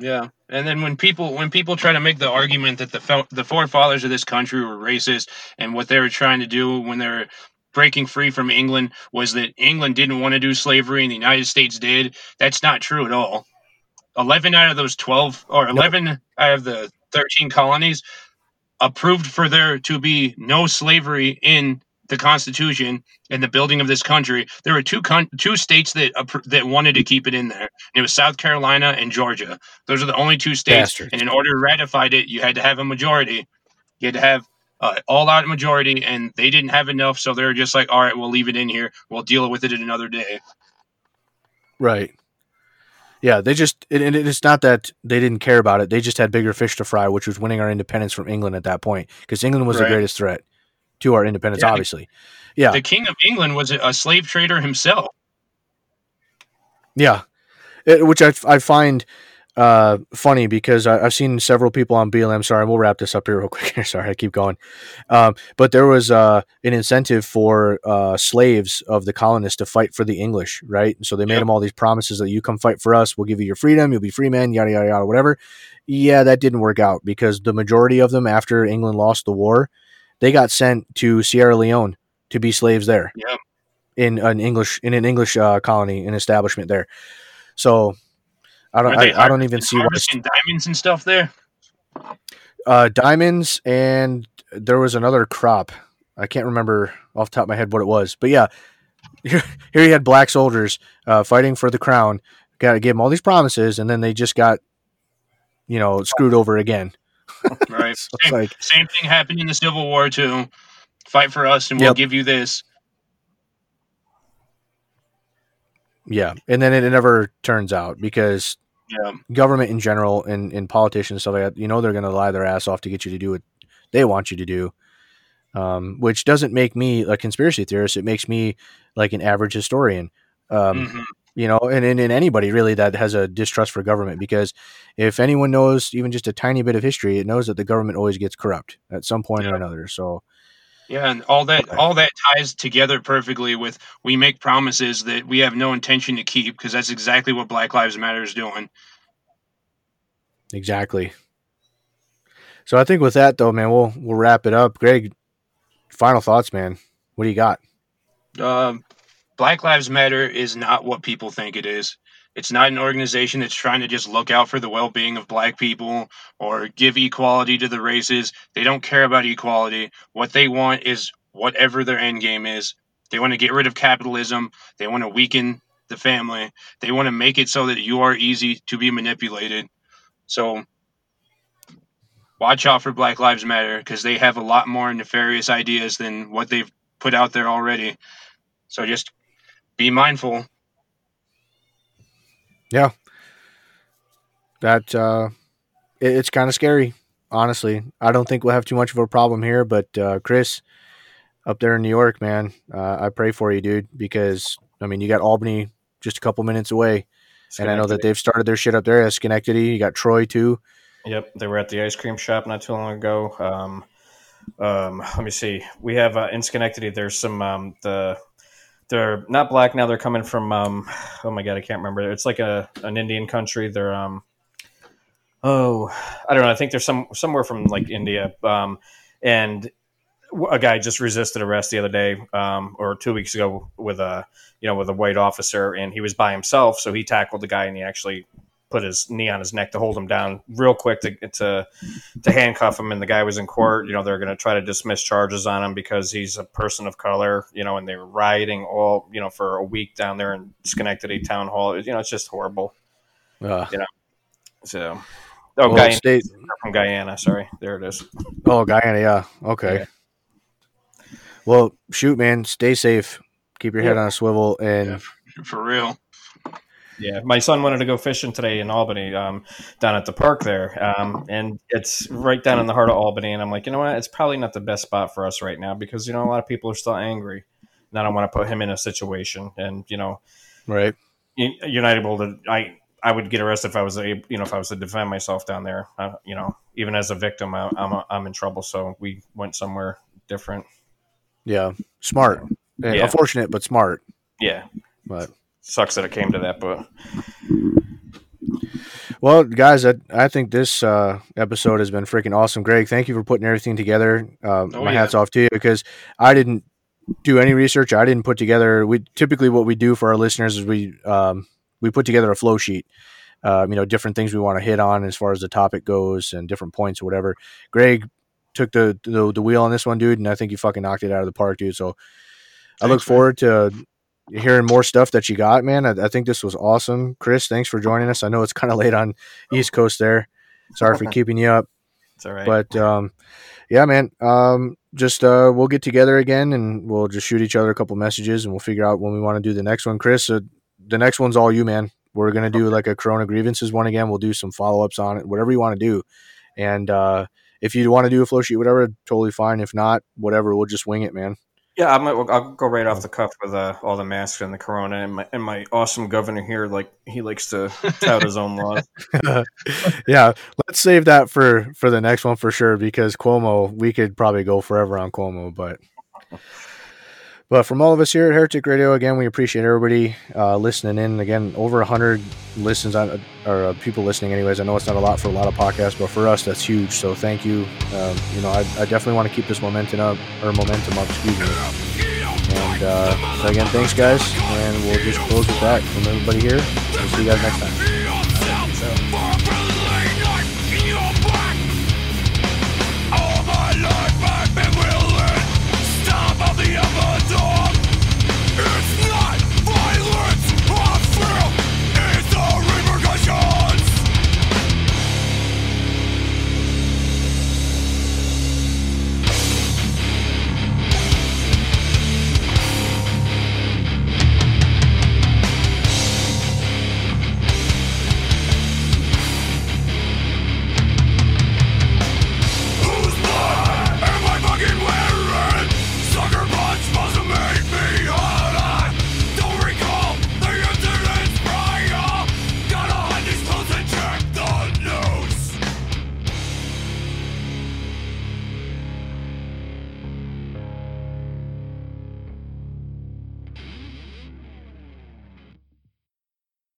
Yeah, and then when people when people try to make the argument that the the forefathers of this country were racist and what they were trying to do when they were breaking free from England was that England didn't want to do slavery and the United States did, that's not true at all. Eleven out of those twelve or eleven out of the thirteen colonies approved for there to be no slavery in the Constitution and the building of this country. There were two con- two states that appro- that wanted to keep it in there. It was South Carolina and Georgia. Those are the only two states. Bastards. And in order to ratify it, you had to have a majority. You had to have uh, all out majority, and they didn't have enough, so they were just like, "All right, we'll leave it in here. We'll deal with it another day." Right. Yeah, they just it, it- it's not that they didn't care about it. They just had bigger fish to fry, which was winning our independence from England at that point, because England was Right. the greatest threat to our independence. Yeah. Obviously, yeah, The King of England was a slave trader himself. yeah, It- which I, I find uh, funny because I, I've seen several people on BLM. Sorry, we'll wrap this up here real <laughs> quick. Sorry, I keep going. Um, but there was uh, an incentive for uh, slaves of the colonists to fight for the English, right? So they made Yep. them all these promises that you come fight for us, we'll give you your freedom, you'll be free men, yada yada yada, whatever. Yeah, that didn't work out because the majority of them, after England lost the war, they got sent to Sierra Leone to be slaves there Yep. in an English in an English uh, colony, an establishment there. So I don't I, I don't even see why harvesting diamonds and stuff there. uh, diamonds and there was another crop. I can't remember off the top of my head what it was, but yeah, <laughs> here, here you had black soldiers uh, fighting for the crown. Got to give them all these promises, and then they just got, you know, screwed over again. <laughs> Right. So same, like, same thing happened in the Civil War too. Fight for us, and we'll Yep. give you this. yeah, and then it never turns out because Yeah. government in general and, and politicians and stuff like that, you know, they're going to lie their ass off to get you to do what they want you to do. Um, which doesn't make me a conspiracy theorist. It makes me like an average historian. Um, Mhm. You know, and, and, and anybody really that has a distrust for government, because if anyone knows even just a tiny bit of history, it knows that the government always gets corrupt at some point or another. So, Yeah, and all that Okay. all that ties together perfectly with we make promises that we have no intention to keep because that's exactly what Black Lives Matter is doing. exactly. So I think with that though, man, we'll we'll wrap it up. Greg, final thoughts, man. What do you got? Um, Black Lives Matter is not what people think it is. It's not an organization that's trying to just look out for the well being of black people or give equality to the races. They don't care about equality. What they want is whatever their end game is. They want to get rid of capitalism. They want to weaken the family. They want to make it so that you are easy to be manipulated. So watch out for Black Lives Matter because they have a lot more nefarious ideas than what they've put out there already. So just be mindful. Yeah. That uh, it, it's kind of scary, honestly. I don't think we'll have too much of a problem here, but uh, Chris, up there in New York, man, uh, I pray for you, dude, because I mean, you got Albany just a couple minutes away, and I know that they've started their shit up there at Schenectady. You got Troy too. Yep, they were at the ice cream shop not too long ago. Um, um, let me see. We have uh, in Schenectady. There's some um, the they're not black now. They're coming from um, oh my god, I can't remember. It's like a an Indian country. They're um, oh, I don't know. I think they're some somewhere from like India. Um, and a guy just resisted arrest the other day um, or two weeks ago with a you know with a white officer, and he was by himself. So he tackled the guy, and he actually put his knee on his neck to hold him down real quick to to to handcuff him. And the guy was in court. You know, they're going to try to dismiss charges on him because he's a person of color. You know, and they were rioting all you know for a week down there in Schenectady town hall. You know, it's just horrible. Uh, So, oh, well, Guyana, stay- from Guyana. Sorry, there it is. oh, Guyana, yeah, okay. Yeah. Well, shoot, man, stay safe. Keep your head on a swivel, and Yeah. For real. Yeah, my son wanted to go fishing today in Albany, um, down at the park there, um, and it's right down in the heart of Albany. And I'm like, you know what? It's probably not the best spot for us right now because you know a lot of people are still angry, and I don't want to put him in a situation. And you know, right? You're not able to. I I would get arrested if I was able, you know, if I was to defend myself down there. Uh, you know, even as a victim, I, I'm a, I'm in trouble. So we went somewhere different. Yeah, smart. Yeah. Unfortunate, but smart. Yeah, but sucks that it came to that. But well, guys, I, I think this uh, episode has been freaking awesome. Greg, thank you for putting everything together. Uh, oh, my yeah. hats off to you because I didn't do any research. I didn't put together. We typically what we do for our listeners is we um, we put together a flow sheet. Uh, you know, different things we want to hit on as far as the topic goes and different points or whatever. Greg took the, the, the wheel on this one, dude, and I think you fucking knocked it out of the park, dude. So I look forward to hearing more stuff that you got, man. I, I, think this was awesome. Chris, thanks for joining us. I know it's kind of late on East Coast there. Sorry for <laughs> keeping you up. It's all right. But um, yeah, man. Um, just uh, we'll get together again and we'll just shoot each other a couple messages and we'll figure out when we want to do the next one. Chris, uh, the next one's all you, man. We're gonna do like a Corona grievances one again. We'll do some follow ups on it, whatever you want to do. And uh, if you want to do a flow sheet, whatever, totally fine. If not, whatever, we'll just wing it, man. Yeah, I'm, I'll go right off the cuff with uh, all the masks and the corona, and my, and my awesome governor here, like he likes to tout his own laws. <laughs> yeah, let's save that for for the next one for sure because Cuomo, we could probably go forever on Cuomo, but but from all of us here at Heretic Radio, again, we appreciate everybody uh, listening in. Again, over 100 listens on, or uh, people listening, anyways. I know it's not a lot for a lot of podcasts, but for us, that's huge. So thank you. Um, you know, I, I, definitely want to keep this momentum up, or momentum up, excuse me. And uh, so again, thanks, guys. And we'll just close with that from everybody here. We'll see you guys next time.